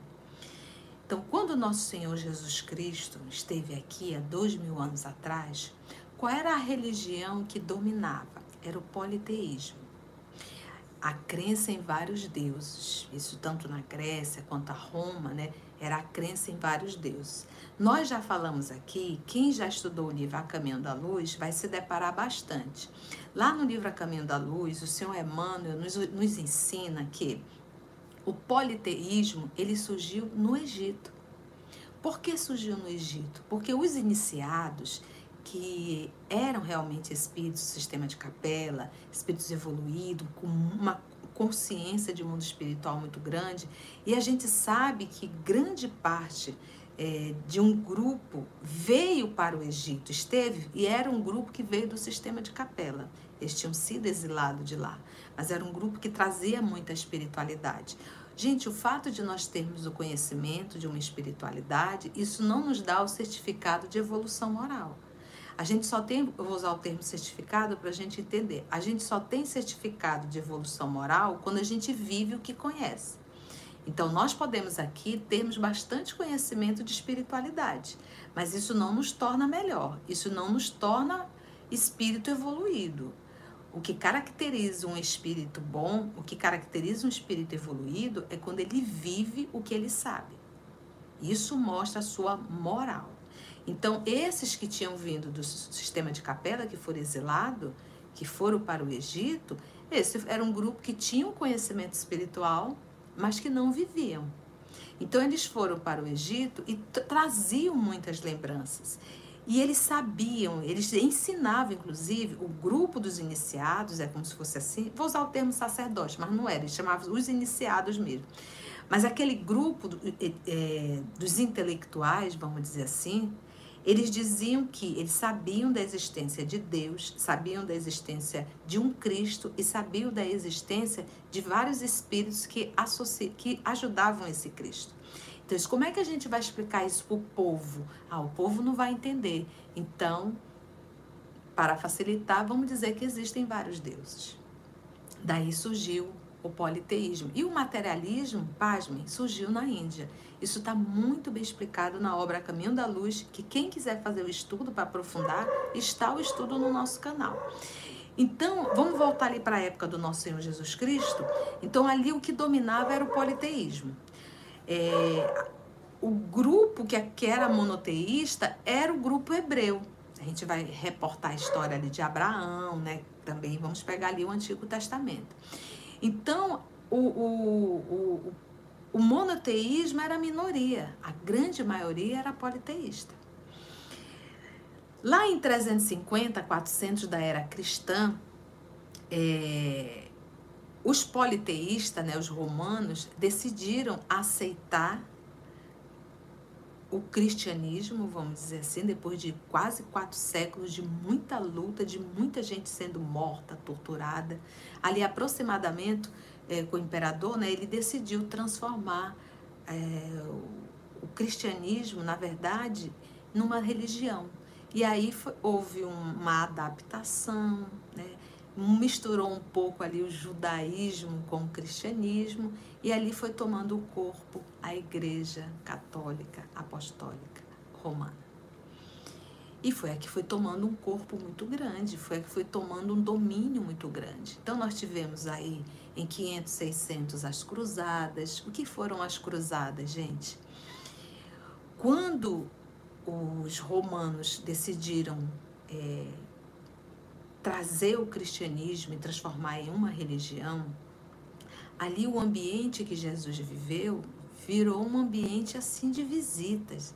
Então, quando nosso Senhor Jesus Cristo esteve aqui há dois mil anos atrás, qual era a religião que dominava? Era o politeísmo a crença em vários deuses. Isso tanto na Grécia quanto a Roma, né? Era a crença em vários deuses. Nós já falamos aqui, quem já estudou o livro A Caminho da Luz vai se deparar bastante. Lá no livro A Caminho da Luz, o senhor Emmanuel nos, nos ensina que o politeísmo ele surgiu no Egito. Por que surgiu no Egito? Porque os iniciados que eram realmente espíritos sistema de capela, espíritos evoluídos, com uma consciência de mundo espiritual muito grande, e a gente sabe que grande parte é, de um grupo veio para o Egito, esteve, e era um grupo que veio do sistema de capela. Eles tinham sido exilados de lá, mas era um grupo que trazia muita espiritualidade. Gente, o fato de nós termos o conhecimento de uma espiritualidade, isso não nos dá o certificado de evolução moral. A gente só tem, eu vou usar o termo certificado para a gente entender. A gente só tem certificado de evolução moral quando a gente vive o que conhece. Então, nós podemos aqui termos bastante conhecimento de espiritualidade, mas isso não nos torna melhor, isso não nos torna espírito evoluído. O que caracteriza um espírito bom, o que caracteriza um espírito evoluído é quando ele vive o que ele sabe. Isso mostra a sua moral. Então, esses que tinham vindo do sistema de capela, que foram exilados, que foram para o Egito, esse era um grupo que tinha um conhecimento espiritual, mas que não viviam. Então, eles foram para o Egito e traziam muitas lembranças. E eles sabiam, eles ensinavam, inclusive, o grupo dos iniciados, é como se fosse assim, vou usar o termo sacerdote, mas não era, eles chamavam os iniciados mesmo. Mas aquele grupo é, dos intelectuais, vamos dizer assim, eles diziam que eles sabiam da existência de Deus, sabiam da existência de um Cristo e sabiam da existência de vários espíritos que, associ... que ajudavam esse Cristo. Então, como é que a gente vai explicar isso para o povo? Ah, o povo não vai entender. Então, para facilitar, vamos dizer que existem vários deuses. Daí surgiu o politeísmo. E o materialismo, pasmem, surgiu na Índia. Isso está muito bem explicado na obra Caminho da Luz, que quem quiser fazer o estudo para aprofundar, está o estudo no nosso canal. Então, vamos voltar ali para a época do nosso Senhor Jesus Cristo. Então, ali o que dominava era o politeísmo. É, o grupo que, que era monoteísta era o grupo hebreu. A gente vai reportar a história ali de Abraão, né? Também vamos pegar ali o Antigo Testamento. Então, o, o, o, o monoteísmo era a minoria, a grande maioria era politeísta. Lá em 350, 400 da era cristã, é, os politeístas, né, os romanos, decidiram aceitar o cristianismo, vamos dizer assim, depois de quase quatro séculos de muita luta, de muita gente sendo morta, torturada, ali aproximadamente é, com o imperador, né, ele decidiu transformar é, o, cristianismo, na verdade, numa religião. E aí foi, houve um, uma adaptação, né, misturou um pouco ali o judaísmo com o cristianismo e ali foi tomando o corpo a Igreja Católica Apostólica Romana. E foi a que foi tomando um corpo muito grande, foi a que foi tomando um domínio muito grande. Então nós tivemos aí em 500, 600 as cruzadas. O que foram as cruzadas, gente? Quando os romanos decidiram é, trazer o cristianismo e transformar em uma religião, ali o ambiente que Jesus viveu virou um ambiente assim de visitas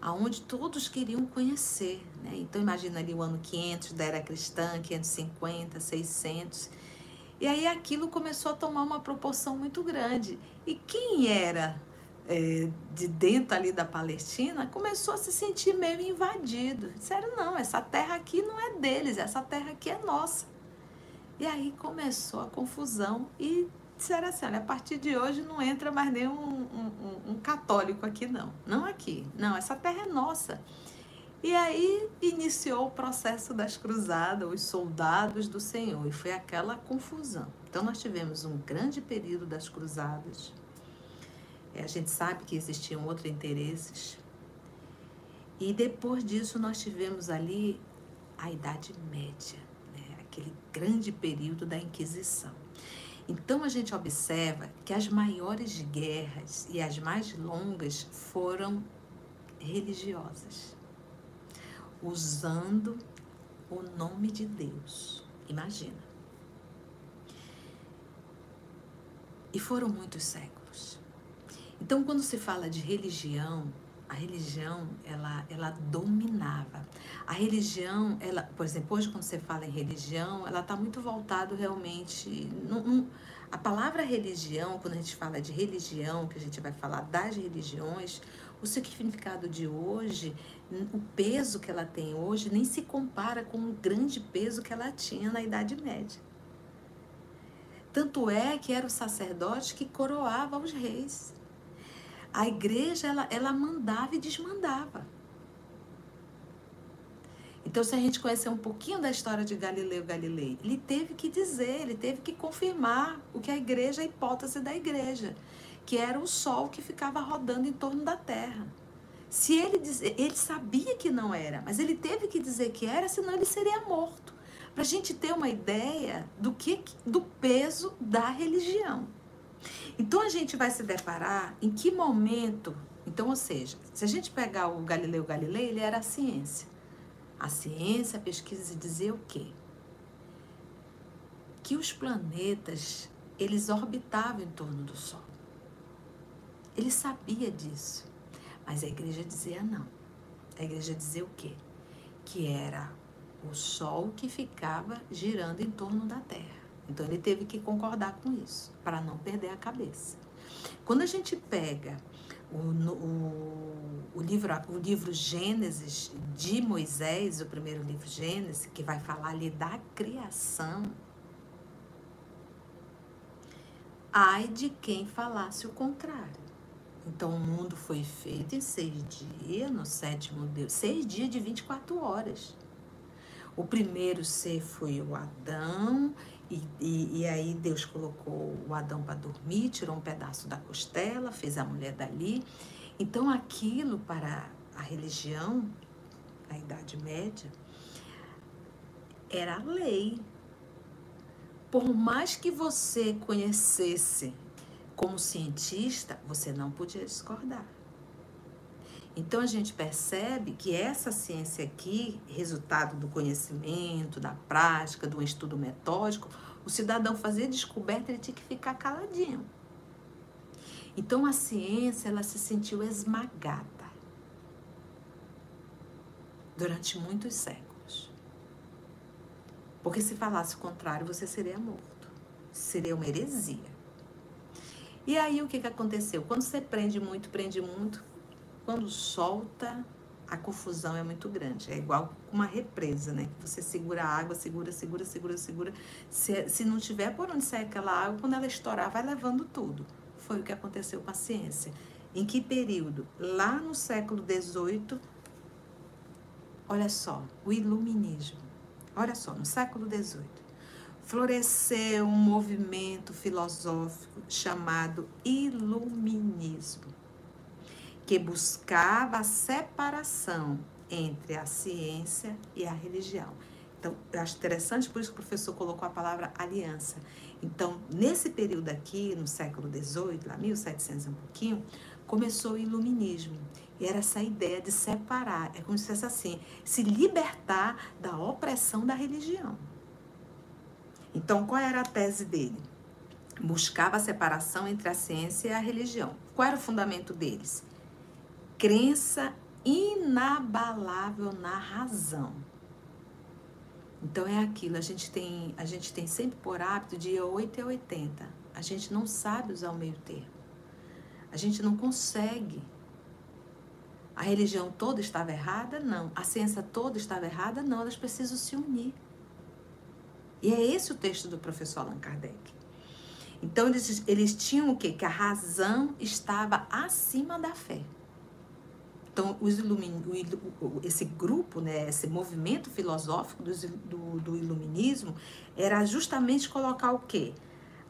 aonde todos queriam conhecer. Né? Então imagina ali o ano 500 da era cristã, 550, 600. E aí aquilo começou a tomar uma proporção muito grande. E quem era é, de dentro ali da Palestina começou a se sentir meio invadido. Disseram, não, essa terra aqui não é deles, essa terra aqui é nossa. E aí começou a confusão e disseram assim, olha, a partir de hoje não entra mais nenhum um, um, um católico aqui não. Não aqui, não, essa terra é nossa. E aí iniciou o processo das cruzadas, os soldados do Senhor, e foi aquela confusão. Então nós tivemos um grande período das cruzadas, a gente sabe que existiam outros interesses. E depois disso nós tivemos ali a Idade Média, né? aquele grande período da Inquisição. Então a gente observa que as maiores guerras e as mais longas foram religiosas, usando o nome de Deus. Imagina. E foram muitos séculos. Então, quando se fala de religião, a religião ela, ela dominava. A religião, ela, por exemplo, hoje quando você fala em religião, ela está muito voltado realmente. a palavra religião, quando a gente fala de religião, que a gente vai falar das religiões, o significado de hoje, o peso que ela tem hoje, nem se compara com o grande peso que ela tinha na Idade Média. Tanto é que era o sacerdote que coroava os reis. A igreja, ela, ela mandava e desmandava. Então, se a gente conhecer um pouquinho da história de Galileu Galilei, ele teve que dizer, ele teve que confirmar o que a igreja, a hipótese da igreja, que era o sol que ficava rodando em torno da terra. Se ele ele sabia que não era, mas ele teve que dizer que era, senão ele seria morto. Para a gente ter uma ideia do que do peso da religião. Então a gente vai se deparar em que momento. Então, ou seja, se a gente pegar o Galileu Galilei, ele era a ciência. A ciência, pesquisa dizer o quê? Que os planetas, eles orbitavam em torno do Sol. Ele sabia disso. Mas a igreja dizia não. A igreja dizia o quê? Que era o Sol que ficava girando em torno da Terra. Então ele teve que concordar com isso, para não perder a cabeça. Quando a gente pega o, o, o, livro, o livro Gênesis de Moisés, o primeiro livro Gênesis, que vai falar ali da criação, ai de quem falasse o contrário. Então o mundo foi feito em seis dias, no sétimo Deus, seis dias de 24 horas. O primeiro ser foi o Adão, e, e, e, aí Deus colocou o Adão para dormir, tirou um pedaço da costela, fez a mulher dali. Então aquilo para a religião, a Idade Média, era a lei. Por mais que você conhecesse como cientista, você não podia discordar. Então a gente percebe que essa ciência aqui, resultado do conhecimento, da prática, do estudo metódico, o cidadão fazer descoberta, ele tinha que ficar caladinho. Então a ciência, ela se sentiu esmagada durante muitos séculos. Porque se falasse o contrário, você seria morto. Seria uma heresia. E aí o que, que aconteceu? Quando você prende muito, prende muito, quando solta, a confusão é muito grande. É igual uma represa, né? Você segura a água, segura, segura, segura, segura. Se, se não tiver por onde sair aquela água, quando ela estourar, vai levando tudo. Foi o que aconteceu com a ciência. Em que período? Lá no século XVIII, olha só, o iluminismo. Olha só, no século XVIII, floresceu um movimento filosófico chamado iluminismo que buscava a separação entre a ciência e a religião. Então, eu acho interessante, por isso que o professor colocou a palavra aliança. Então, nesse período aqui, no século XVIII, lá 1700 e um pouquinho, começou o iluminismo. E era essa ideia de separar, é como se fosse assim, se libertar da opressão da religião. Então, qual era a tese dele? Buscava a separação entre a ciência e a religião. Qual era o fundamento deles? Crença inabalável na razão. Então é aquilo, a gente tem, a gente tem sempre por hábito de 8 a 80. A gente não sabe usar o meio termo. A gente não consegue. A religião toda estava errada? Não. A ciência toda estava errada? Não. Elas precisam se unir. E é esse o texto do professor Allan Kardec. Então eles, eles tinham o quê? Que a razão estava acima da fé. Então, ilumin, esse grupo, né, esse movimento filosófico do, do, do iluminismo era justamente colocar o quê?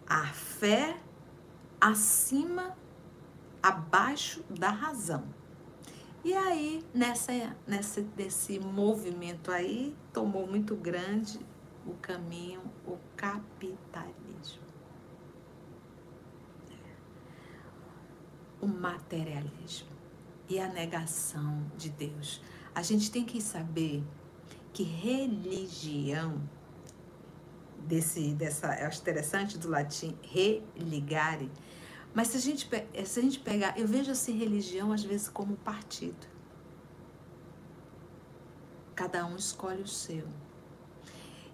A fé acima, abaixo da razão. E aí, nessa, nessa, nesse movimento aí, tomou muito grande o caminho, o capitalismo. O materialismo e a negação de Deus. A gente tem que saber que religião desse dessa acho interessante do latim religare mas se a gente se a gente pegar eu vejo assim religião às vezes como partido. Cada um escolhe o seu.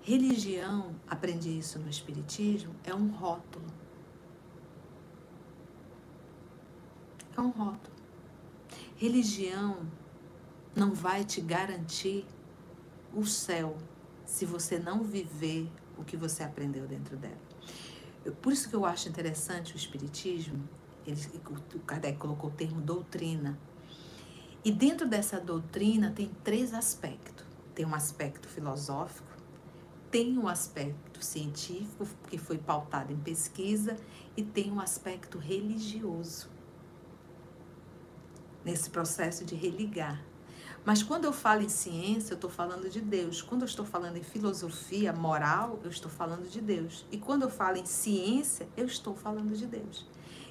Religião aprendi isso no espiritismo é um rótulo. É um rótulo religião não vai te garantir o céu se você não viver o que você aprendeu dentro dela. Por isso que eu acho interessante o Espiritismo, ele, o Kardec colocou o termo doutrina. E dentro dessa doutrina tem três aspectos. Tem um aspecto filosófico, tem um aspecto científico, que foi pautado em pesquisa, e tem um aspecto religioso. Nesse processo de religar mas quando eu falo em ciência, eu estou falando de Deus. Quando eu estou falando em filosofia moral, eu estou falando de Deus. E quando eu falo em ciência, eu estou falando de Deus.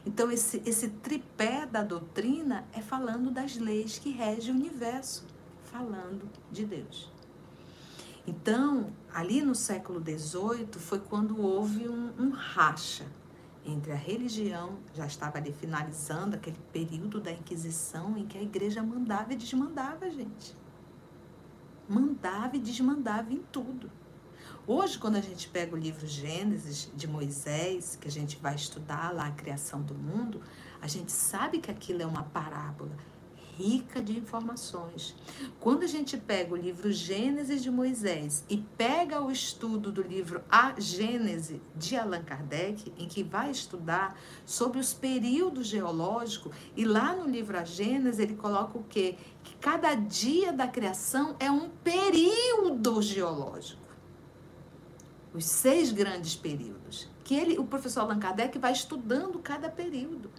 Então, esse, esse tripé da doutrina é falando das leis que regem o universo, falando de Deus. Então, ali no século XVIII foi quando houve um, um racha entre a religião, já estava ali finalizando aquele período da Inquisição em que a igreja mandava e desmandava, gente. Mandava e desmandava em tudo. Hoje, quando a gente pega o livro Gênesis de Moisés, que a gente vai estudar lá a criação do mundo, a gente sabe que aquilo é uma parábola rica de informações. Quando a gente pega o livro Gênesis de Moisés e pega o estudo do livro A Gênese de Allan Kardec, em que vai estudar sobre os períodos geológicos, e lá no livro A Gênese ele coloca o quê? Que cada dia da criação é um período geológico. Os seis grandes períodos. Que ele, o professor Allan Kardec vai estudando cada período.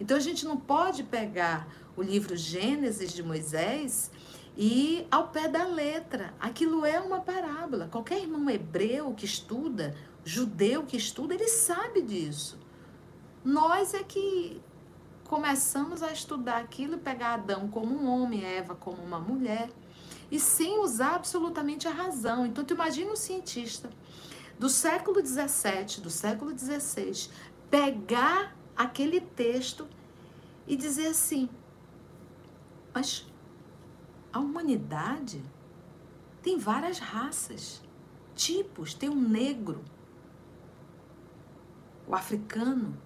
Então a gente não pode pegar o livro Gênesis de Moisés e ao pé da letra. Aquilo é uma parábola. Qualquer irmão hebreu que estuda, judeu que estuda, ele sabe disso. Nós é que começamos a estudar aquilo, pegar Adão como um homem, Eva como uma mulher, e sem usar absolutamente a razão. Então, tu imagina um cientista do século XVII, do século XVI, pegar aquele texto e dizer assim: mas a humanidade tem várias raças, tipos. Tem o negro, o africano,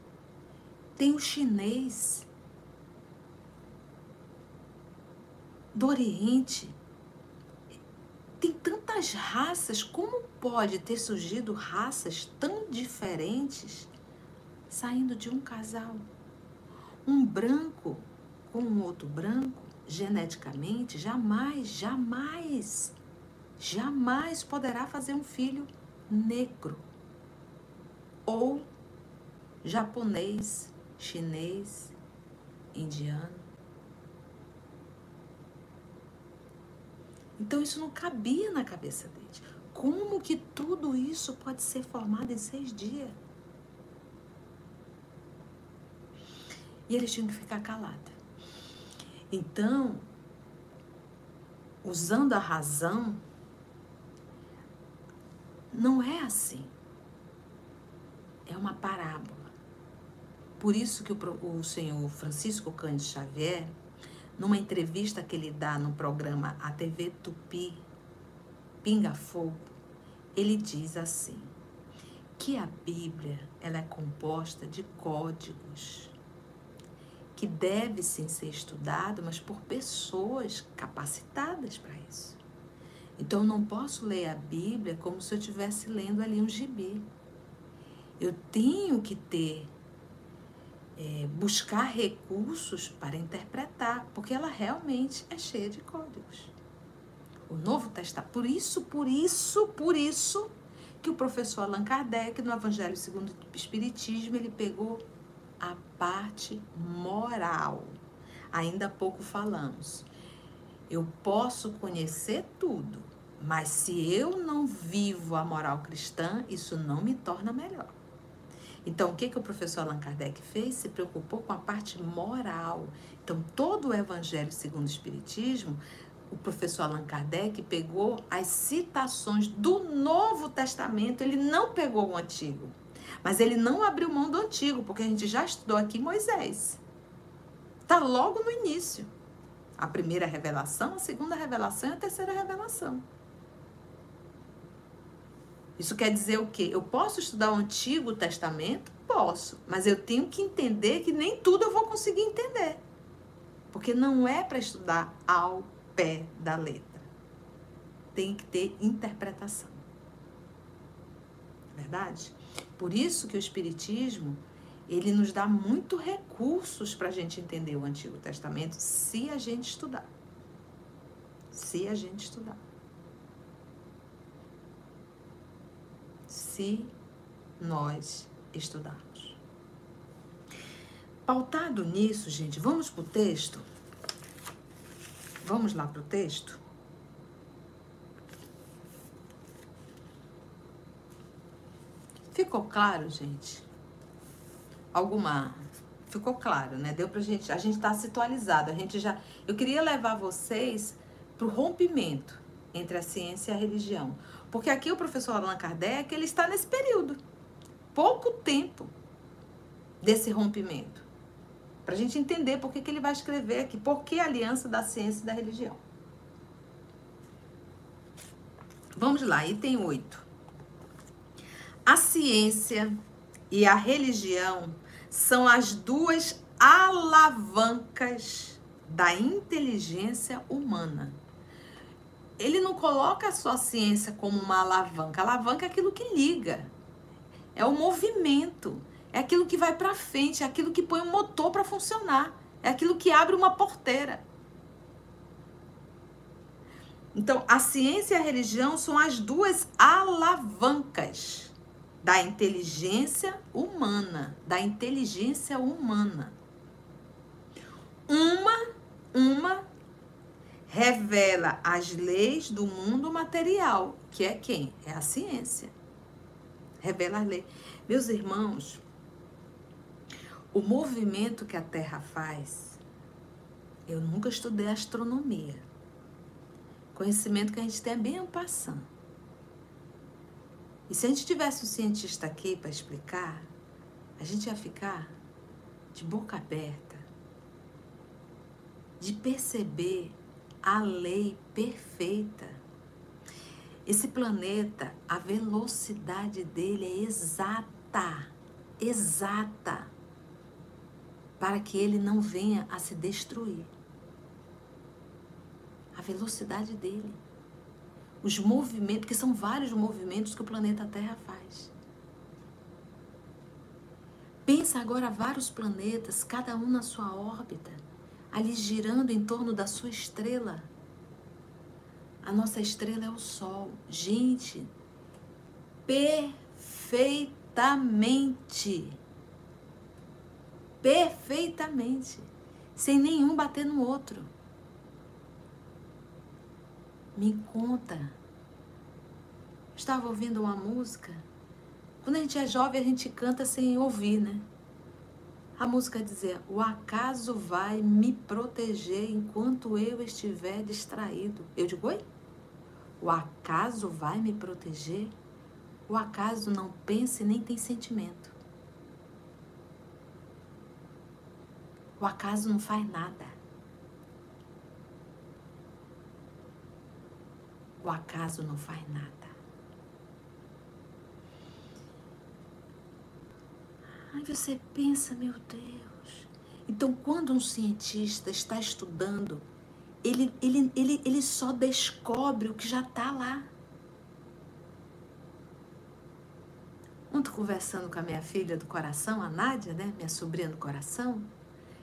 tem o chinês, do Oriente. Tem tantas raças, como pode ter surgido raças tão diferentes saindo de um casal? Um branco com um outro branco, geneticamente, jamais, jamais, jamais poderá fazer um filho negro ou japonês, chinês, indiano. Então isso não cabia na cabeça dele. Como que tudo isso pode ser formado em seis dias? E eles tinham que ficar calados. Então, usando a razão, não é assim. É uma parábola. Por isso que o, o senhor Francisco Cândido Xavier, numa entrevista que ele dá no programa A TV Tupi, Pinga Fogo, ele diz assim: que a Bíblia ela é composta de códigos que deve sim ser estudado, mas por pessoas capacitadas para isso. Então eu não posso ler a Bíblia como se eu estivesse lendo ali um gibi. Eu tenho que ter é, buscar recursos para interpretar, porque ela realmente é cheia de códigos. O Novo Testamento, por isso, por isso, por isso que o professor Allan Kardec, no Evangelho segundo o Espiritismo, ele pegou a parte moral. Ainda há pouco falamos. Eu posso conhecer tudo, mas se eu não vivo a moral cristã, isso não me torna melhor. Então, o que, que o professor Allan Kardec fez? Se preocupou com a parte moral. Então, todo o Evangelho segundo o Espiritismo, o professor Allan Kardec pegou as citações do Novo Testamento, ele não pegou o Antigo. Mas ele não abriu mão do Antigo, porque a gente já estudou aqui Moisés. Está logo no início. A primeira revelação, a segunda revelação e a terceira revelação. Isso quer dizer o quê? Eu posso estudar o Antigo Testamento? Posso, mas eu tenho que entender que nem tudo eu vou conseguir entender. Porque não é para estudar ao pé da letra. Tem que ter interpretação. Verdade? Por isso que o Espiritismo ele nos dá muito recursos para a gente entender o Antigo Testamento se a gente estudar. Se a gente estudar. se nós estudarmos. Pautado nisso, gente, vamos para o texto? Vamos lá para o texto? Ficou claro, gente? Alguma. Ficou claro, né? Deu pra gente. A gente tá situalizado. A gente já. Eu queria levar vocês pro rompimento entre a ciência e a religião. Porque aqui o professor Allan Kardec, ele está nesse período. Pouco tempo desse rompimento. Para a gente entender por que, que ele vai escrever aqui. Por que a aliança da ciência e da religião? Vamos lá, item 8. A ciência e a religião são as duas alavancas da inteligência humana. Ele não coloca a sua ciência como uma alavanca. A alavanca é aquilo que liga, é o movimento, é aquilo que vai para frente, é aquilo que põe o um motor para funcionar, é aquilo que abre uma porteira. Então, a ciência e a religião são as duas alavancas da inteligência humana, da inteligência humana. Uma, uma revela as leis do mundo material, que é quem? É a ciência. Revela as leis. Meus irmãos, o movimento que a Terra faz, eu nunca estudei astronomia. Conhecimento que a gente tem é bem passando. E se a gente tivesse um cientista aqui para explicar, a gente ia ficar de boca aberta, de perceber a lei perfeita. Esse planeta, a velocidade dele é exata, exata, para que ele não venha a se destruir. A velocidade dele. Os movimentos, porque são vários movimentos que o planeta Terra faz. Pensa agora vários planetas, cada um na sua órbita ali girando em torno da sua estrela. A nossa estrela é o Sol. Gente, perfeitamente. Perfeitamente. Sem nenhum bater no outro. Me conta. Estava ouvindo uma música. Quando a gente é jovem, a gente canta sem ouvir, né? A música dizia: O acaso vai me proteger enquanto eu estiver distraído. Eu digo: Oi? O acaso vai me proteger? O acaso não pensa e nem tem sentimento. O acaso não faz nada. O acaso não faz nada. Aí você pensa, meu Deus. Então, quando um cientista está estudando, ele, ele, ele, ele só descobre o que já está lá. Ontem, conversando com a minha filha do coração, a Nádia, né? Minha sobrinha do coração,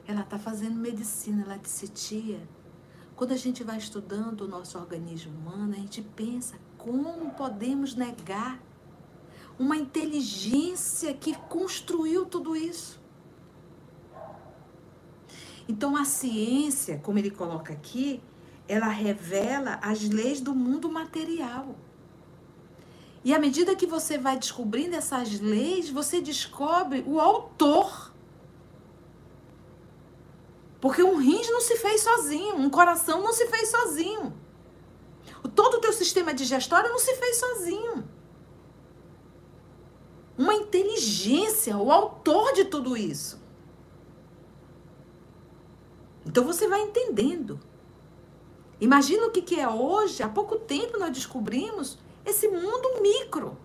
ela está fazendo medicina. Ela disse, tia, quando a gente vai estudando o nosso organismo humano, a gente pensa como podemos negar uma inteligência que construiu tudo isso. Então a ciência, como ele coloca aqui, ela revela as leis do mundo material. E à medida que você vai descobrindo essas leis, você descobre o autor. Porque um rins não se fez sozinho, um coração não se fez sozinho. Todo o teu sistema digestório não se fez sozinho. Uma inteligência, o autor de tudo isso. Então você vai entendendo. Imagina o que, que é hoje. Há pouco tempo nós descobrimos esse mundo micro.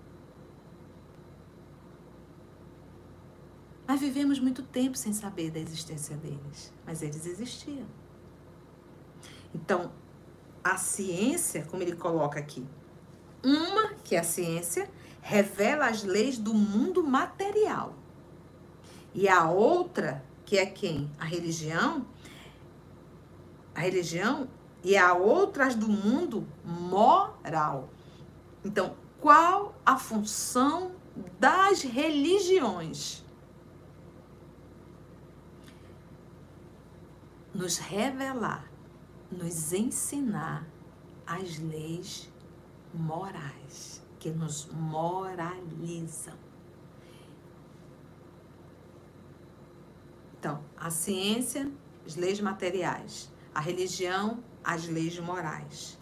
Nós vivemos muito tempo sem saber da existência deles, mas eles existiam. Então, a ciência, como ele coloca aqui, uma, que é a ciência, revela as leis do mundo material. E a outra, que é quem? A religião, a religião e a outras do mundo moral. Então, qual a função das religiões? Nos revelar, nos ensinar as leis morais que nos moralizam. Então, a ciência, as leis materiais, a religião, as leis morais.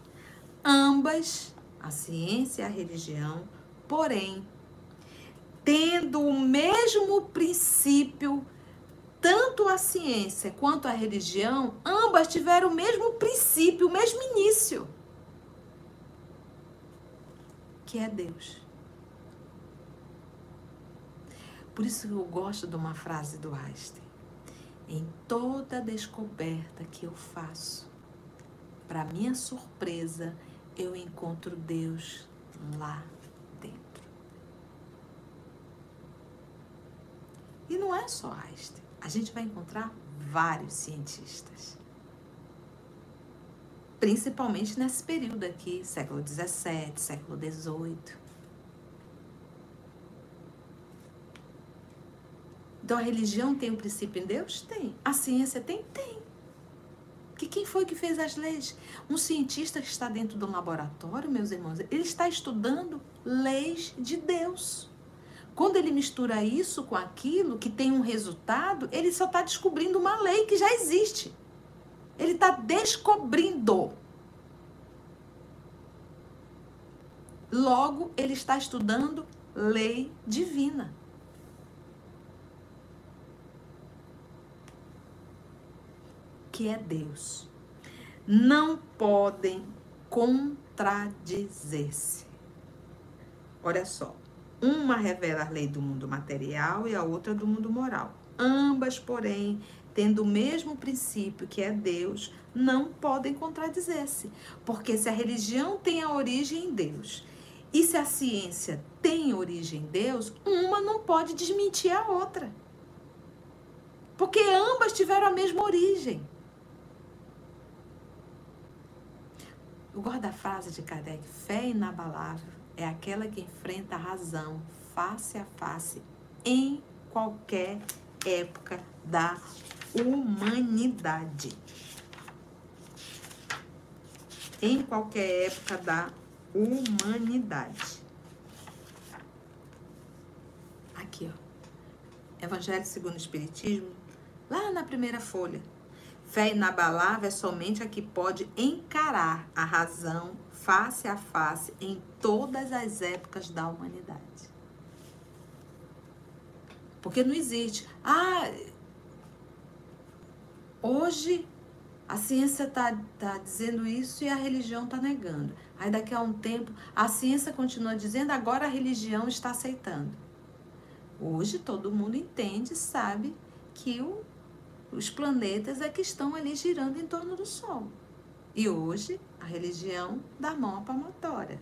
Ambas, a ciência e a religião, porém, tendo o mesmo princípio, tanto a ciência quanto a religião, ambas tiveram o mesmo princípio, o mesmo início, que é Deus. Por isso eu gosto de uma frase do Einstein. Em toda descoberta que eu faço, para minha surpresa, eu encontro Deus lá dentro. E não é só Einstein. A gente vai encontrar vários cientistas. Principalmente nesse período aqui, século XVII, século XVIII. Então a religião tem um princípio em Deus? Tem. A ciência tem? Tem. Que quem foi que fez as leis? Um cientista que está dentro do laboratório, meus irmãos, ele está estudando leis de Deus. Quando ele mistura isso com aquilo que tem um resultado, ele só está descobrindo uma lei que já existe. Ele está descobrindo. Logo, ele está estudando lei divina. que é Deus, não podem contradizer-se. Olha só, uma revela a lei do mundo material e a outra do mundo moral. Ambas, porém, tendo o mesmo princípio que é Deus, não podem contradizer-se. Porque se a religião tem a origem em Deus e se a ciência tem origem em Deus, uma não pode desmentir a outra. Porque ambas tiveram a mesma origem. Eu gosto da frase de Kardec: fé inabalável é aquela que enfrenta a razão face a face em qualquer época da humanidade. Em qualquer época da humanidade. Aqui, ó. Evangelho segundo o Espiritismo, lá na primeira folha. Fé inabalável é somente a que pode encarar a razão face a face em todas as épocas da humanidade. Porque não existe. Ah, hoje a ciência está tá dizendo isso e a religião está negando. Aí daqui a um tempo a ciência continua dizendo, agora a religião está aceitando. Hoje todo mundo entende, sabe que o, os planetas é que estão ali girando em torno do Sol. E hoje a religião dá mão à palmatória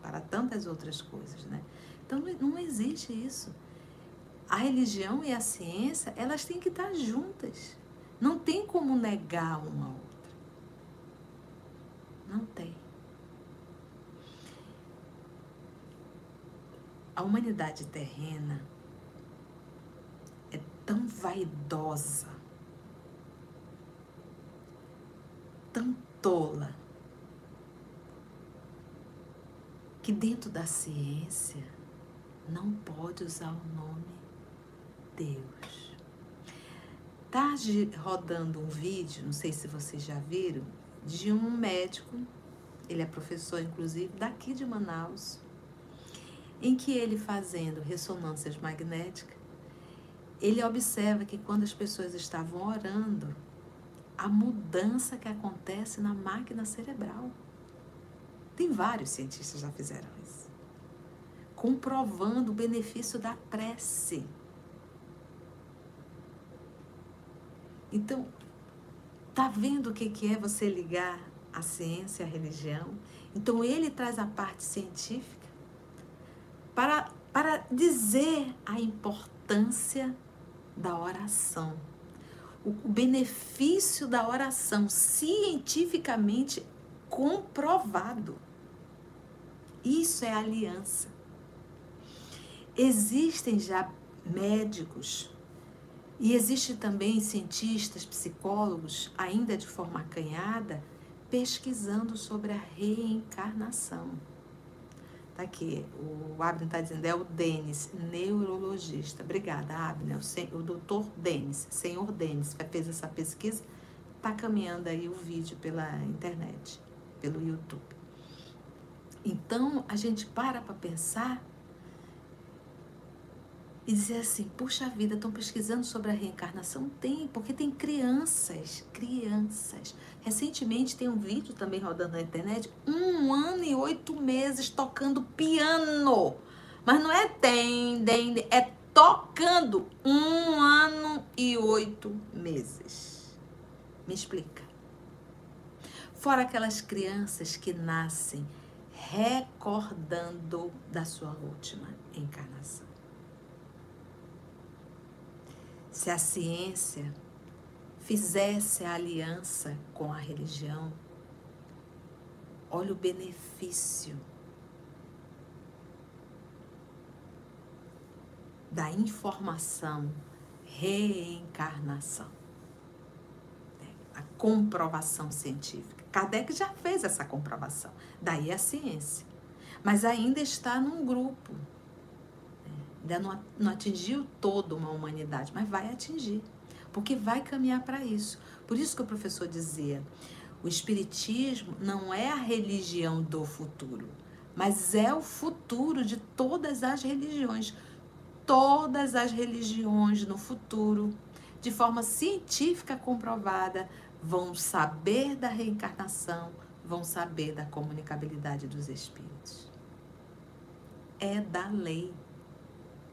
para tantas outras coisas, né? Então não existe isso. A religião e a ciência, elas têm que estar juntas. Não tem como negar uma a outra. Não tem. A humanidade terrena é tão vaidosa, tão tola, que dentro da ciência não pode usar o nome Deus. Tá rodando um vídeo, não sei se vocês já viram, de um médico, ele é professor inclusive daqui de Manaus, em que ele fazendo ressonâncias magnéticas, ele observa que quando as pessoas estavam orando, a mudança que acontece na máquina cerebral. Tem vários cientistas já fizeram isso. Comprovando o benefício da prece. Então, tá vendo o que que é você ligar a ciência à religião? Então ele traz a parte científica para, para dizer a importância da oração. O, benefício da oração cientificamente comprovado. Isso é aliança. Existem já médicos e existe também cientistas, psicólogos, ainda de forma acanhada, pesquisando sobre a reencarnação. Tá aqui, o Abner está dizendo, é o Denis, neurologista. Obrigada, Abner. O, o doutor Denis, senhor Denis, fez essa pesquisa, está caminhando aí o vídeo pela internet, pelo YouTube. Então, a gente para para pensar e dizer assim: puxa vida, estão pesquisando sobre a reencarnação? Tem, porque tem crianças, crianças Recentemente tem um vídeo também rodando na internet, um ano e oito meses tocando piano. Mas não é tem, tem, é tocando um ano e oito meses. Me explica. Fora aquelas crianças que nascem recordando da sua última encarnação. Se a ciência fizesse a aliança com a religião, olha o benefício da informação reencarnação. A comprovação científica. Kardec já fez essa comprovação. Daí a ciência. Mas ainda está num grupo. Ainda não, não atingiu toda uma humanidade, mas vai atingir porque vai caminhar para isso. Por isso que o professor dizia: o Espiritismo não é a religião do futuro, mas é o futuro de todas as religiões. Todas as religiões no futuro, de forma científica comprovada, vão saber da reencarnação, vão saber da comunicabilidade dos espíritos. É da lei.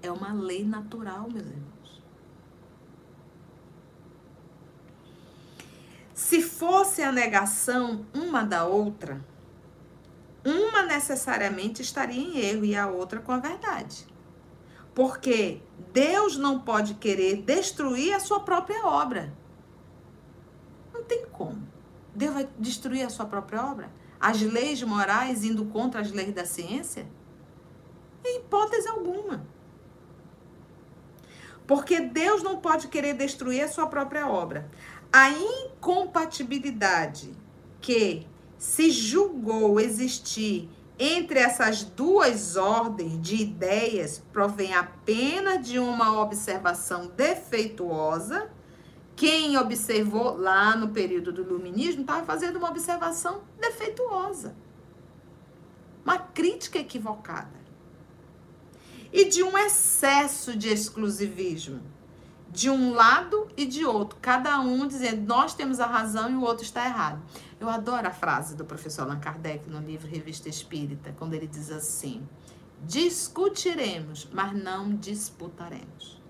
É uma lei natural, meus irmãos. Se fosse a negação uma da outra, uma necessariamente estaria em erro e a outra com a verdade. Porque Deus não pode querer destruir a sua própria obra. Não tem como. Deus vai destruir a sua própria obra? As leis morais indo contra as leis da ciência? Em hipótese alguma. Porque Deus não pode querer destruir a sua própria obra. A incompatibilidade que se julgou existir entre essas duas ordens de ideias provém apenas de uma observação defeituosa. Quem observou lá no período do iluminismo estava fazendo uma observação defeituosa, uma crítica equivocada e de um excesso de exclusivismo de um lado e de outro, cada um dizendo nós temos a razão e o outro está errado. Eu adoro a frase do professor Allan Kardec no livro Revista Espírita, quando ele diz assim: Discutiremos, mas não disputaremos.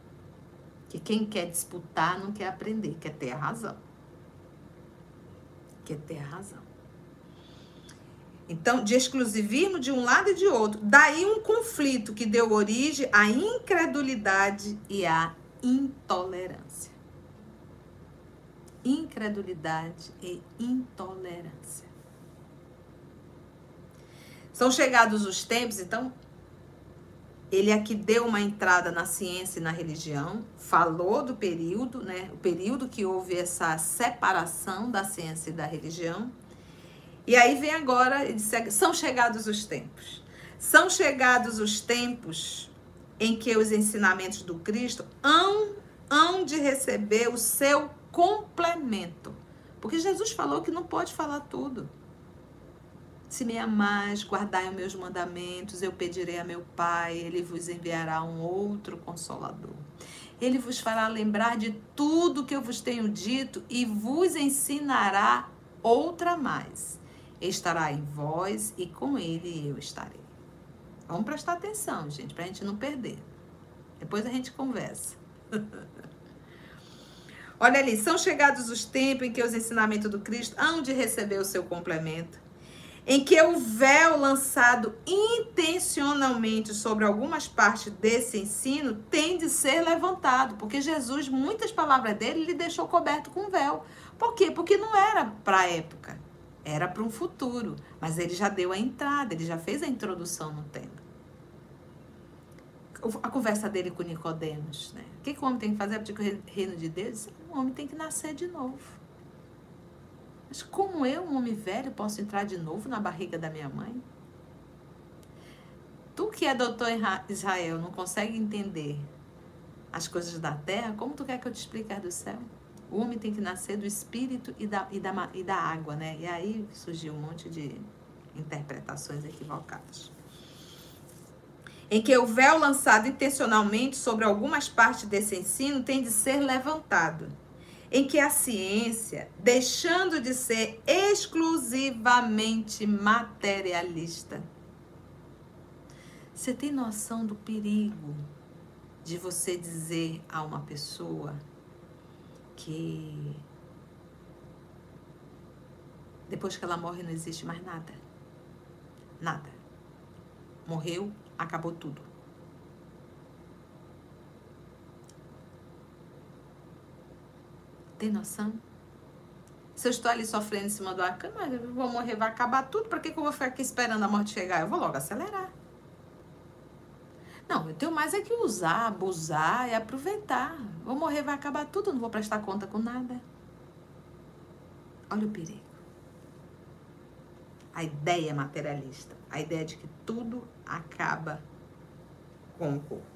Que quem quer disputar não quer aprender, quer ter a razão. Quer ter a razão. Então, de exclusivismo de um lado e de outro. Daí um conflito que deu origem à incredulidade e à intolerância. Incredulidade e intolerância. São chegados os tempos, então, ele aqui deu uma entrada na ciência e na religião, falou do período, né? O período que houve essa separação da ciência e da religião. E aí vem agora, disse, são chegados os tempos. São chegados os tempos em que os ensinamentos do Cristo hão, hão de receber o seu complemento. Porque Jesus falou que não pode falar tudo. Se me amais, guardai os meus mandamentos, eu pedirei a meu Pai, ele vos enviará um outro consolador. Ele vos fará lembrar de tudo que eu vos tenho dito e vos ensinará outra mais. Estará em vós e com ele eu estarei. Vamos prestar atenção, gente, para a gente não perder. Depois a gente conversa. *laughs* Olha ali, são chegados os tempos em que os ensinamentos do Cristo hão de receber o seu complemento em que o véu lançado intencionalmente sobre algumas partes desse ensino tem de ser levantado, porque Jesus, muitas palavras dele, ele deixou coberto com véu. Por quê? Porque não era para a época, era para um futuro, mas ele já deu a entrada, ele já fez a introdução no tema. A conversa dele com Nicodemos, né? O que, que o homem tem que fazer para o reino de Deus? O homem tem que nascer de novo. Mas como eu, um homem velho, posso entrar de novo na barriga da minha mãe? Tu que é doutor em Israel, não consegue entender as coisas da terra, como tu quer que eu te explique as do céu? O homem tem que nascer do espírito e da, e da, e da água, né? E aí surgiu um monte de interpretações equivocadas. Em que o véu lançado intencionalmente sobre algumas partes desse ensino tem de ser levantado em que a ciência, deixando de ser exclusivamente materialista, você tem noção do perigo de você dizer a uma pessoa que depois que ela morre não existe mais nada? Nada. Morreu, acabou tudo. Tem noção? Se eu estou ali sofrendo em cima do mas eu vou morrer, vai acabar tudo, para que, que eu vou ficar aqui esperando a morte chegar? Eu vou logo acelerar. Não, eu tenho mais é que usar, abusar e aproveitar. Vou morrer, vai acabar tudo, não vou prestar conta com nada. Olha o perigo. A ideia materialista, a ideia de que tudo acaba com o corpo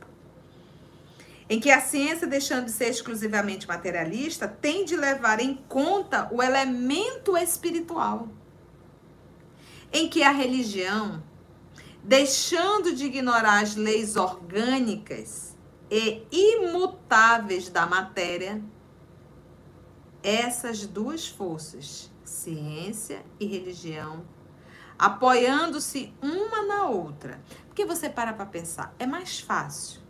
em que a ciência, deixando de ser exclusivamente materialista, tem de levar em conta o elemento espiritual, em que a religião, deixando de ignorar as leis orgânicas e imutáveis da matéria, essas duas forças, ciência e religião, apoiando-se uma na outra. Porque você para para pensar, é mais fácil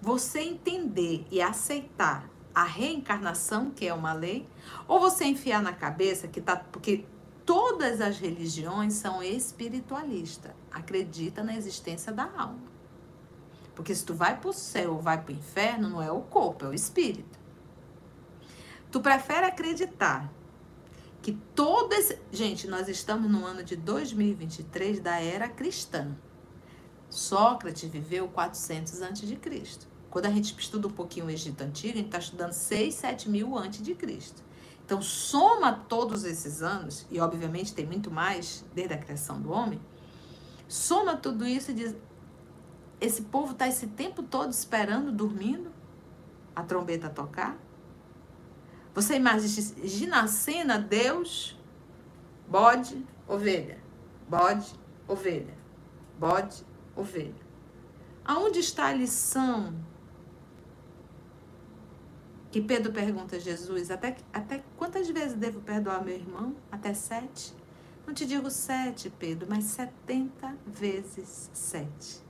você entender e aceitar a reencarnação, que é uma lei, ou você enfiar na cabeça que tá porque todas as religiões são espiritualistas, acredita na existência da alma. Porque se tu vai para o céu ou vai para o inferno, não é o corpo, é o espírito. Tu prefere acreditar que todo esse. Gente, nós estamos no ano de 2023 da era cristã. Sócrates viveu 400 antes de Cristo. Quando a gente estuda um pouquinho o Egito Antigo, a gente está estudando 6, 7 mil antes de Cristo. Então, soma todos esses anos, e obviamente tem muito mais desde a criação do homem, soma tudo isso e diz: esse povo está esse tempo todo esperando, dormindo, a trombeta tocar? Você imagina a cena, Deus, bode, ovelha, bode, ovelha, bode, ovelha. Aonde está a lição que Pedro pergunta a Jesus, até, até quantas vezes devo perdoar meu irmão? Até sete? Não te digo sete, Pedro, mas setenta vezes sete.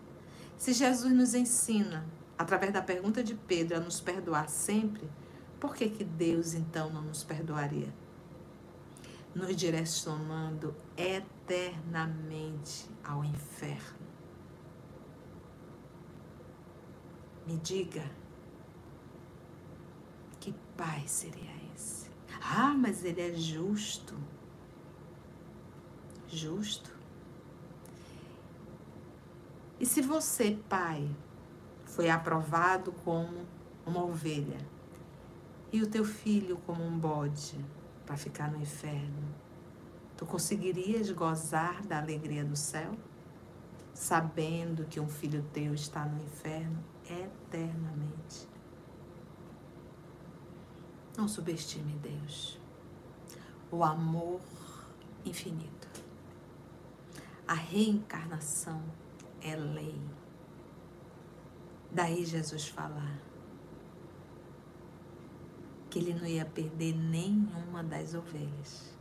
Se Jesus nos ensina, através da pergunta de Pedro, a nos perdoar sempre, por que, que Deus então não nos perdoaria? Nos direcionando eternamente ao inferno. Me diga, que pai seria esse? Ah, mas ele é justo. Justo? E se você, pai, foi aprovado como uma ovelha e o teu filho como um bode para ficar no inferno, tu conseguirias gozar da alegria do céu, sabendo que um filho teu está no inferno eternamente? Não subestime Deus. O amor infinito. A reencarnação é lei. Daí Jesus falar que ele não ia perder nenhuma das ovelhas.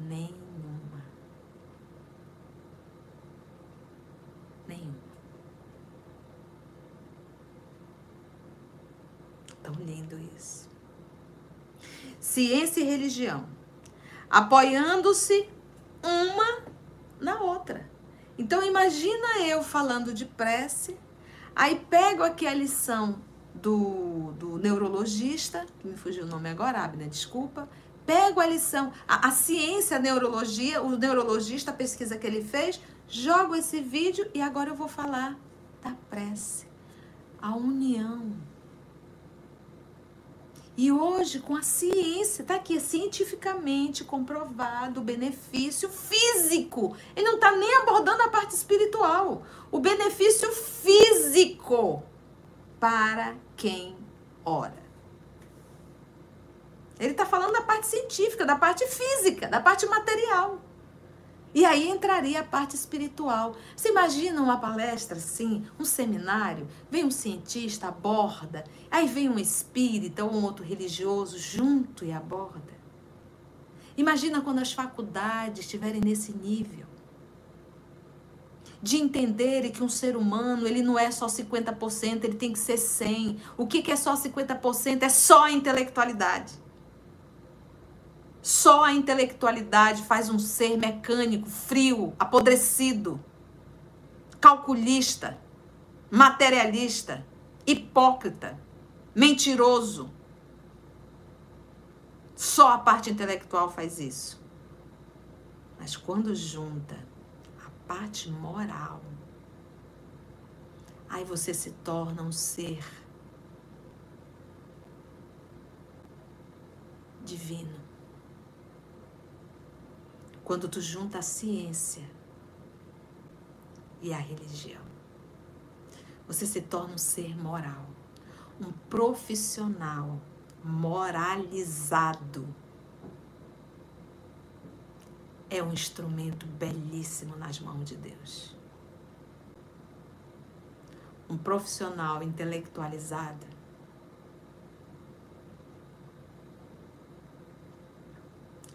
Nenhuma. Nenhuma. Tão lindo isso. Ciência e religião. Apoiando-se uma na outra. Então imagina eu falando de prece, aí pego aqui a lição do, do neurologista, que me fugiu o nome agora, Abner, desculpa. Pego a lição, a, a ciência, a neurologia, o neurologista, a pesquisa que ele fez, jogo esse vídeo e agora eu vou falar da prece. A união e hoje, com a ciência, está aqui, é cientificamente comprovado o benefício físico. Ele não está nem abordando a parte espiritual. O benefício físico para quem ora. Ele está falando da parte científica, da parte física, da parte material. E aí entraria a parte espiritual. Você imagina uma palestra assim, um seminário, vem um cientista, aborda, aí vem um espírita ou um outro religioso junto e aborda. Imagina quando as faculdades estiverem nesse nível de entenderem que um ser humano, ele não é só 50%, ele tem que ser 100. O que, que é só 50%? É só a intelectualidade. Só a intelectualidade faz um ser mecânico, frio, apodrecido, calculista, materialista, hipócrita, mentiroso. Só a parte intelectual faz isso. Mas quando junta a parte moral, aí você se torna um ser divino quando tu junta a ciência e a religião. Você se torna um ser moral, um profissional moralizado. É um instrumento belíssimo nas mãos de Deus. Um profissional intelectualizado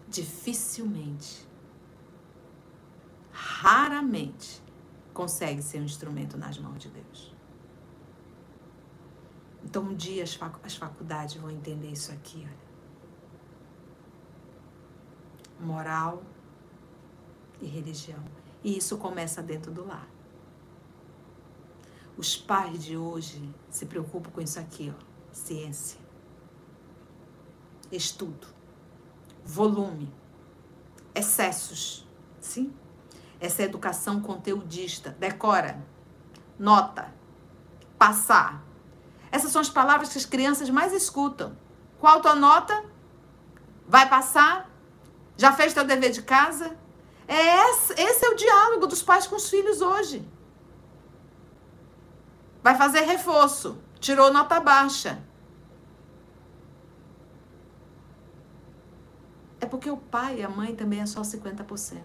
dificilmente raramente consegue ser um instrumento nas mãos de Deus. Então, um dia as, fac as faculdades vão entender isso aqui, olha. Moral e religião. E isso começa dentro do lar. Os pais de hoje se preocupam com isso aqui, ó. Ciência. Estudo. Volume. Excessos. Sim? Essa educação conteudista. Decora, nota, passar. Essas são as palavras que as crianças mais escutam. Qual tua nota? Vai passar? Já fez teu dever de casa? É esse, esse é o diálogo dos pais com os filhos hoje. Vai fazer reforço. Tirou nota baixa. É porque o pai e a mãe também é só 50%.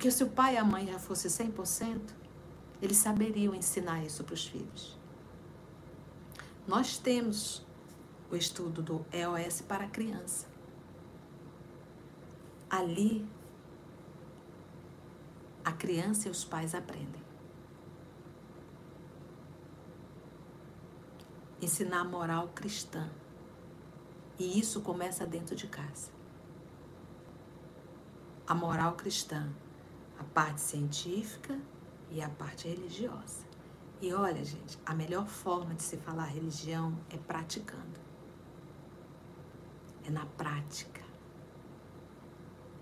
Porque se o pai e a mãe já fossem 100%, eles saberiam ensinar isso para os filhos. Nós temos o estudo do EOS para a criança. Ali, a criança e os pais aprendem. Ensinar a moral cristã. E isso começa dentro de casa. A moral cristã a parte científica e a parte religiosa. E olha, gente, a melhor forma de se falar religião é praticando. É na prática.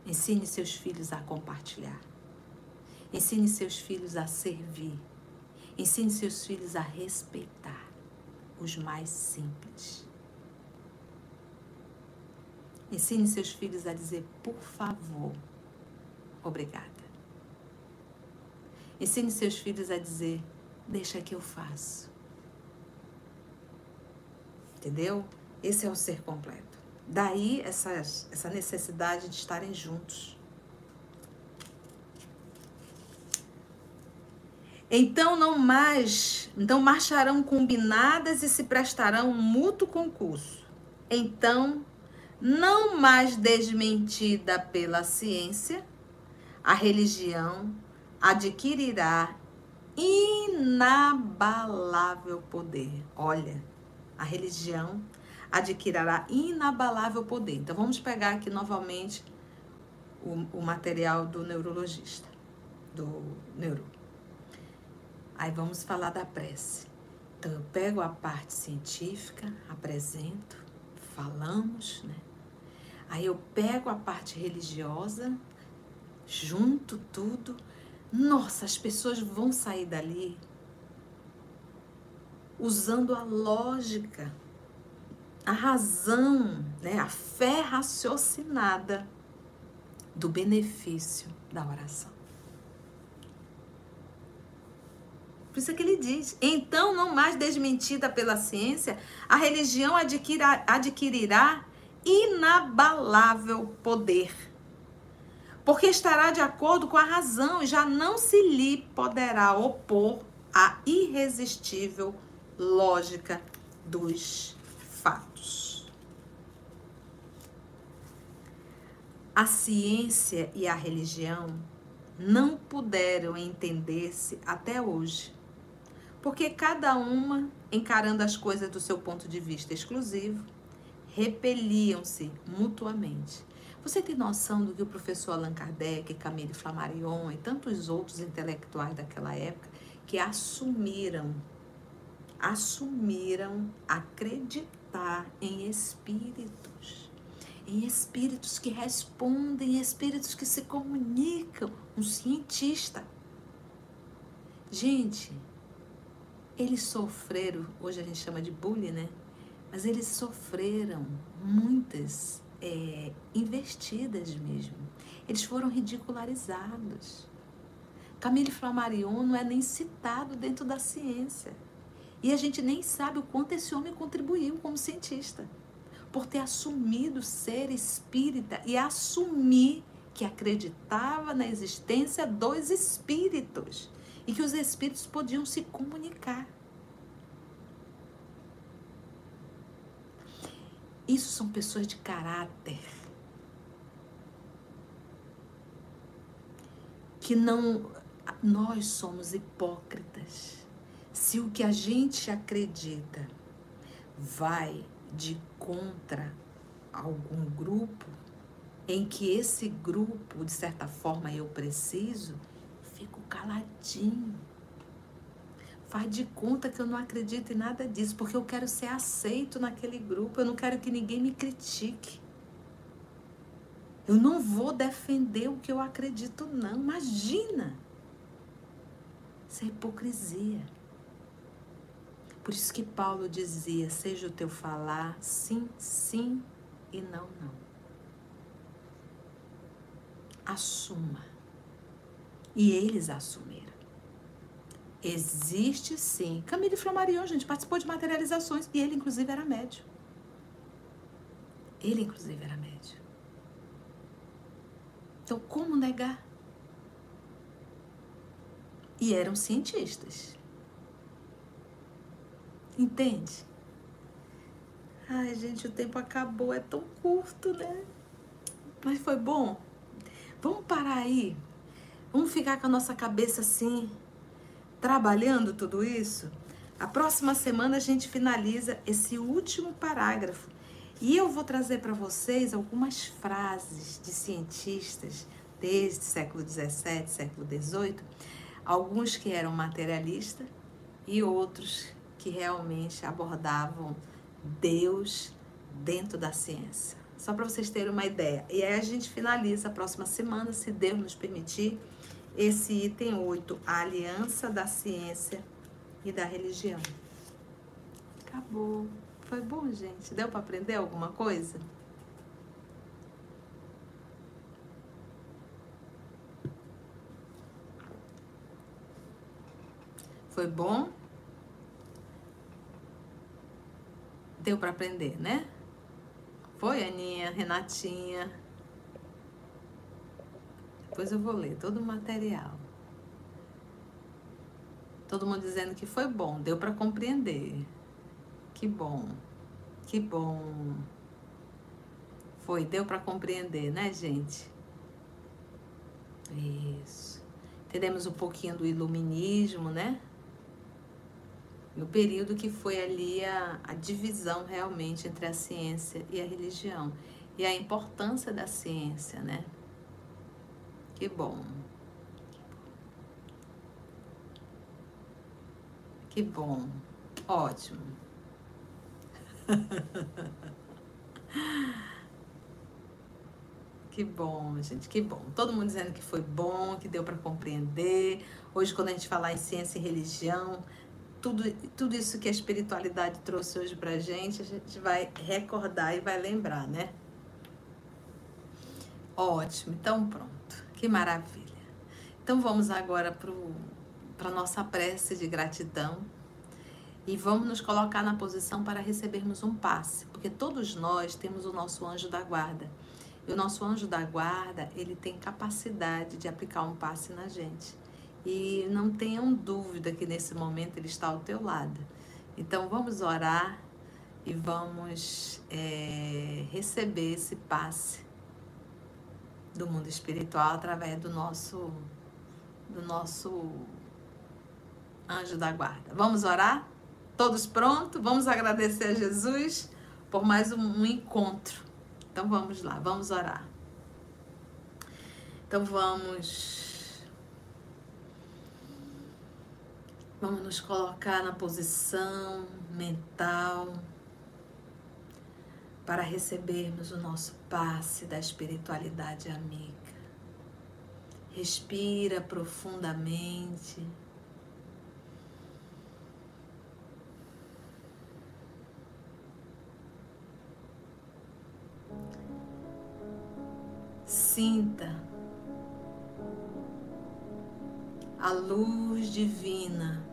Ensine seus filhos a compartilhar. Ensine seus filhos a servir. Ensine seus filhos a respeitar os mais simples. Ensine seus filhos a dizer por favor, obrigada. Ensine seus filhos a dizer deixa que eu faço. Entendeu? Esse é o ser completo. Daí essa, essa necessidade de estarem juntos. Então não mais, então marcharão combinadas e se prestarão mútuo concurso. Então, não mais desmentida pela ciência, a religião adquirirá inabalável poder. Olha, a religião adquirirá inabalável poder. Então vamos pegar aqui novamente o, o material do neurologista, do neuro. Aí vamos falar da prece. Então eu pego a parte científica, apresento, falamos, né? Aí eu pego a parte religiosa, junto tudo. Nossa, as pessoas vão sair dali usando a lógica, a razão, né? a fé raciocinada do benefício da oração. Por isso é que ele diz: então, não mais desmentida pela ciência, a religião adquirirá, adquirirá inabalável poder. Porque estará de acordo com a razão e já não se lhe poderá opor à irresistível lógica dos fatos. A ciência e a religião não puderam entender-se até hoje, porque cada uma, encarando as coisas do seu ponto de vista exclusivo, repeliam-se mutuamente. Você tem noção do que o professor Allan Kardec, Camille Flammarion e tantos outros intelectuais daquela época que assumiram, assumiram acreditar em espíritos, em espíritos que respondem, espíritos que se comunicam, um cientista. Gente, eles sofreram, hoje a gente chama de bullying, né? mas eles sofreram muitas é, investidas mesmo. Eles foram ridicularizados. Camille Flammarion não é nem citado dentro da ciência. E a gente nem sabe o quanto esse homem contribuiu como cientista. Por ter assumido ser espírita e assumir que acreditava na existência dos espíritos e que os espíritos podiam se comunicar. Isso são pessoas de caráter. Que não. Nós somos hipócritas. Se o que a gente acredita vai de contra algum grupo, em que esse grupo, de certa forma, eu preciso, fico caladinho Faz de conta que eu não acredito em nada disso, porque eu quero ser aceito naquele grupo, eu não quero que ninguém me critique. Eu não vou defender o que eu acredito, não. Imagina! Isso é hipocrisia. Por isso que Paulo dizia: seja o teu falar sim, sim e não, não. Assuma. E eles assumiram. Existe sim. Camille Flammarion, gente, participou de materializações e ele, inclusive, era médio. Ele, inclusive, era médio. Então, como negar? E eram cientistas. Entende? Ai, gente, o tempo acabou, é tão curto, né? Mas foi bom. Vamos parar aí. Vamos ficar com a nossa cabeça assim trabalhando tudo isso, A próxima semana a gente finaliza esse último parágrafo e eu vou trazer para vocês algumas frases de cientistas desde século XVII, século XVIII, alguns que eram materialistas e outros que realmente abordavam Deus dentro da ciência. Só para vocês terem uma ideia. E aí a gente finaliza a próxima semana, se Deus nos permitir, esse item 8, a aliança da ciência e da religião. Acabou. Foi bom, gente? Deu para aprender alguma coisa? Foi bom? Deu para aprender, né? Foi, Aninha, Renatinha. Depois eu vou ler todo o material. Todo mundo dizendo que foi bom, deu para compreender. Que bom. Que bom. Foi, deu para compreender, né, gente? Isso. Entendemos um pouquinho do iluminismo, né? No período que foi ali a, a divisão realmente entre a ciência e a religião. E a importância da ciência, né? Que bom. Que bom. Ótimo. *laughs* que bom, gente, que bom. Todo mundo dizendo que foi bom, que deu para compreender. Hoje, quando a gente falar em ciência e religião, tudo, tudo isso que a espiritualidade trouxe hoje pra gente, a gente vai recordar e vai lembrar, né? Ótimo, então pronto. Que maravilha. Então vamos agora para para nossa prece de gratidão e vamos nos colocar na posição para recebermos um passe, porque todos nós temos o nosso anjo da guarda. E o nosso anjo da guarda, ele tem capacidade de aplicar um passe na gente. E não tenham dúvida que nesse momento ele está ao teu lado. Então vamos orar e vamos é, receber esse passe do mundo espiritual através do nosso do nosso anjo da guarda. Vamos orar? Todos prontos? Vamos agradecer a Jesus por mais um, um encontro. Então vamos lá, vamos orar. Então vamos. Vamos nos colocar na posição mental para recebermos o nosso passe da espiritualidade amiga. Respira profundamente. Sinta a luz divina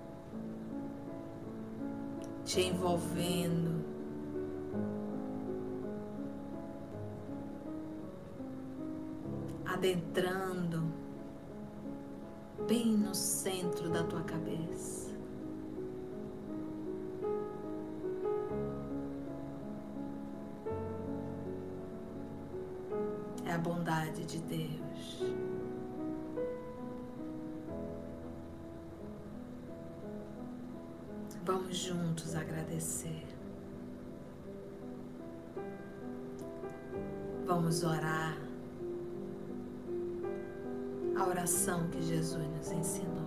te envolvendo. Adentrando bem no centro da tua cabeça. a bondade de Deus. Vamos juntos agradecer. Vamos orar a oração que Jesus nos ensinou.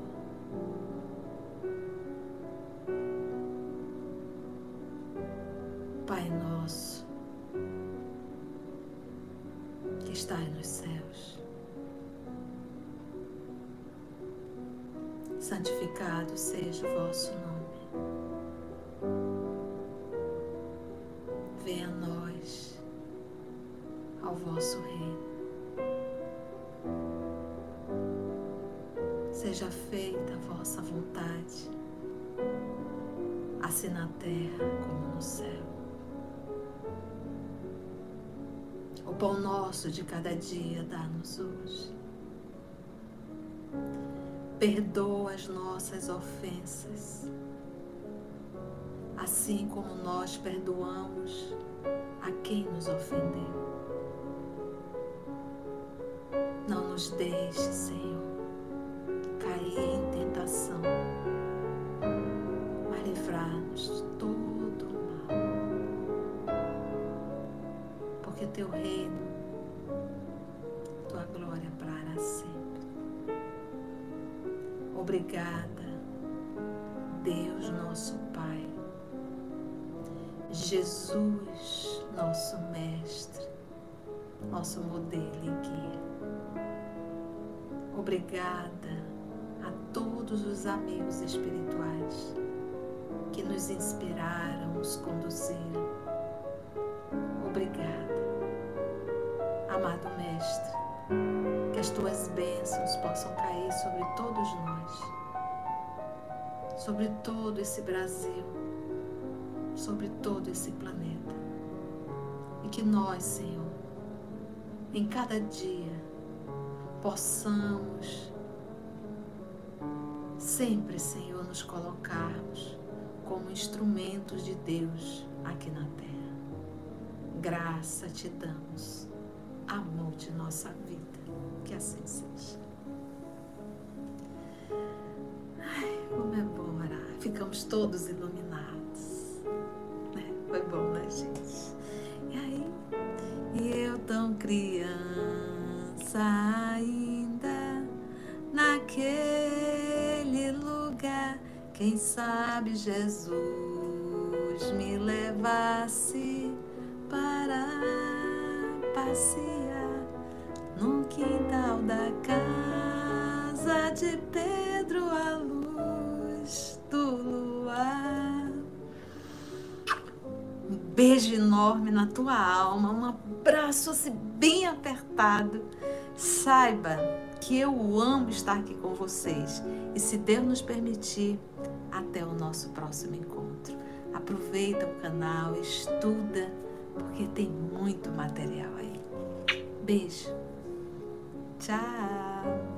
Nosso de cada dia dá-nos hoje. Perdoa as nossas ofensas, assim como nós perdoamos a quem nos ofendeu. Não nos deixe, Senhor, cair em tentação, mas livrar afastamos todo o mal. Porque teu reino, Obrigada, Deus nosso Pai. Jesus, nosso Mestre, nosso modelo e guia. Obrigada a todos os amigos espirituais que nos inspiraram, nos conduziram. Obrigada, amado Mestre, que as tuas bênçãos possam cair sobre todos nós, sobre todo esse Brasil, sobre todo esse planeta. E que nós, Senhor, em cada dia, possamos sempre, Senhor, nos colocarmos como instrumentos de Deus aqui na terra. Graça te damos, amor de nossa vida, que assim seja. Ai, como é bom orar, ficamos todos iluminados. Né? Foi bom, né, gente? E aí, e eu tão criança ainda naquele lugar. Quem sabe Jesus beijo enorme na tua alma, um abraço assim bem apertado. Saiba que eu amo estar aqui com vocês e se Deus nos permitir, até o nosso próximo encontro. Aproveita o canal, estuda, porque tem muito material aí. Beijo. Tchau.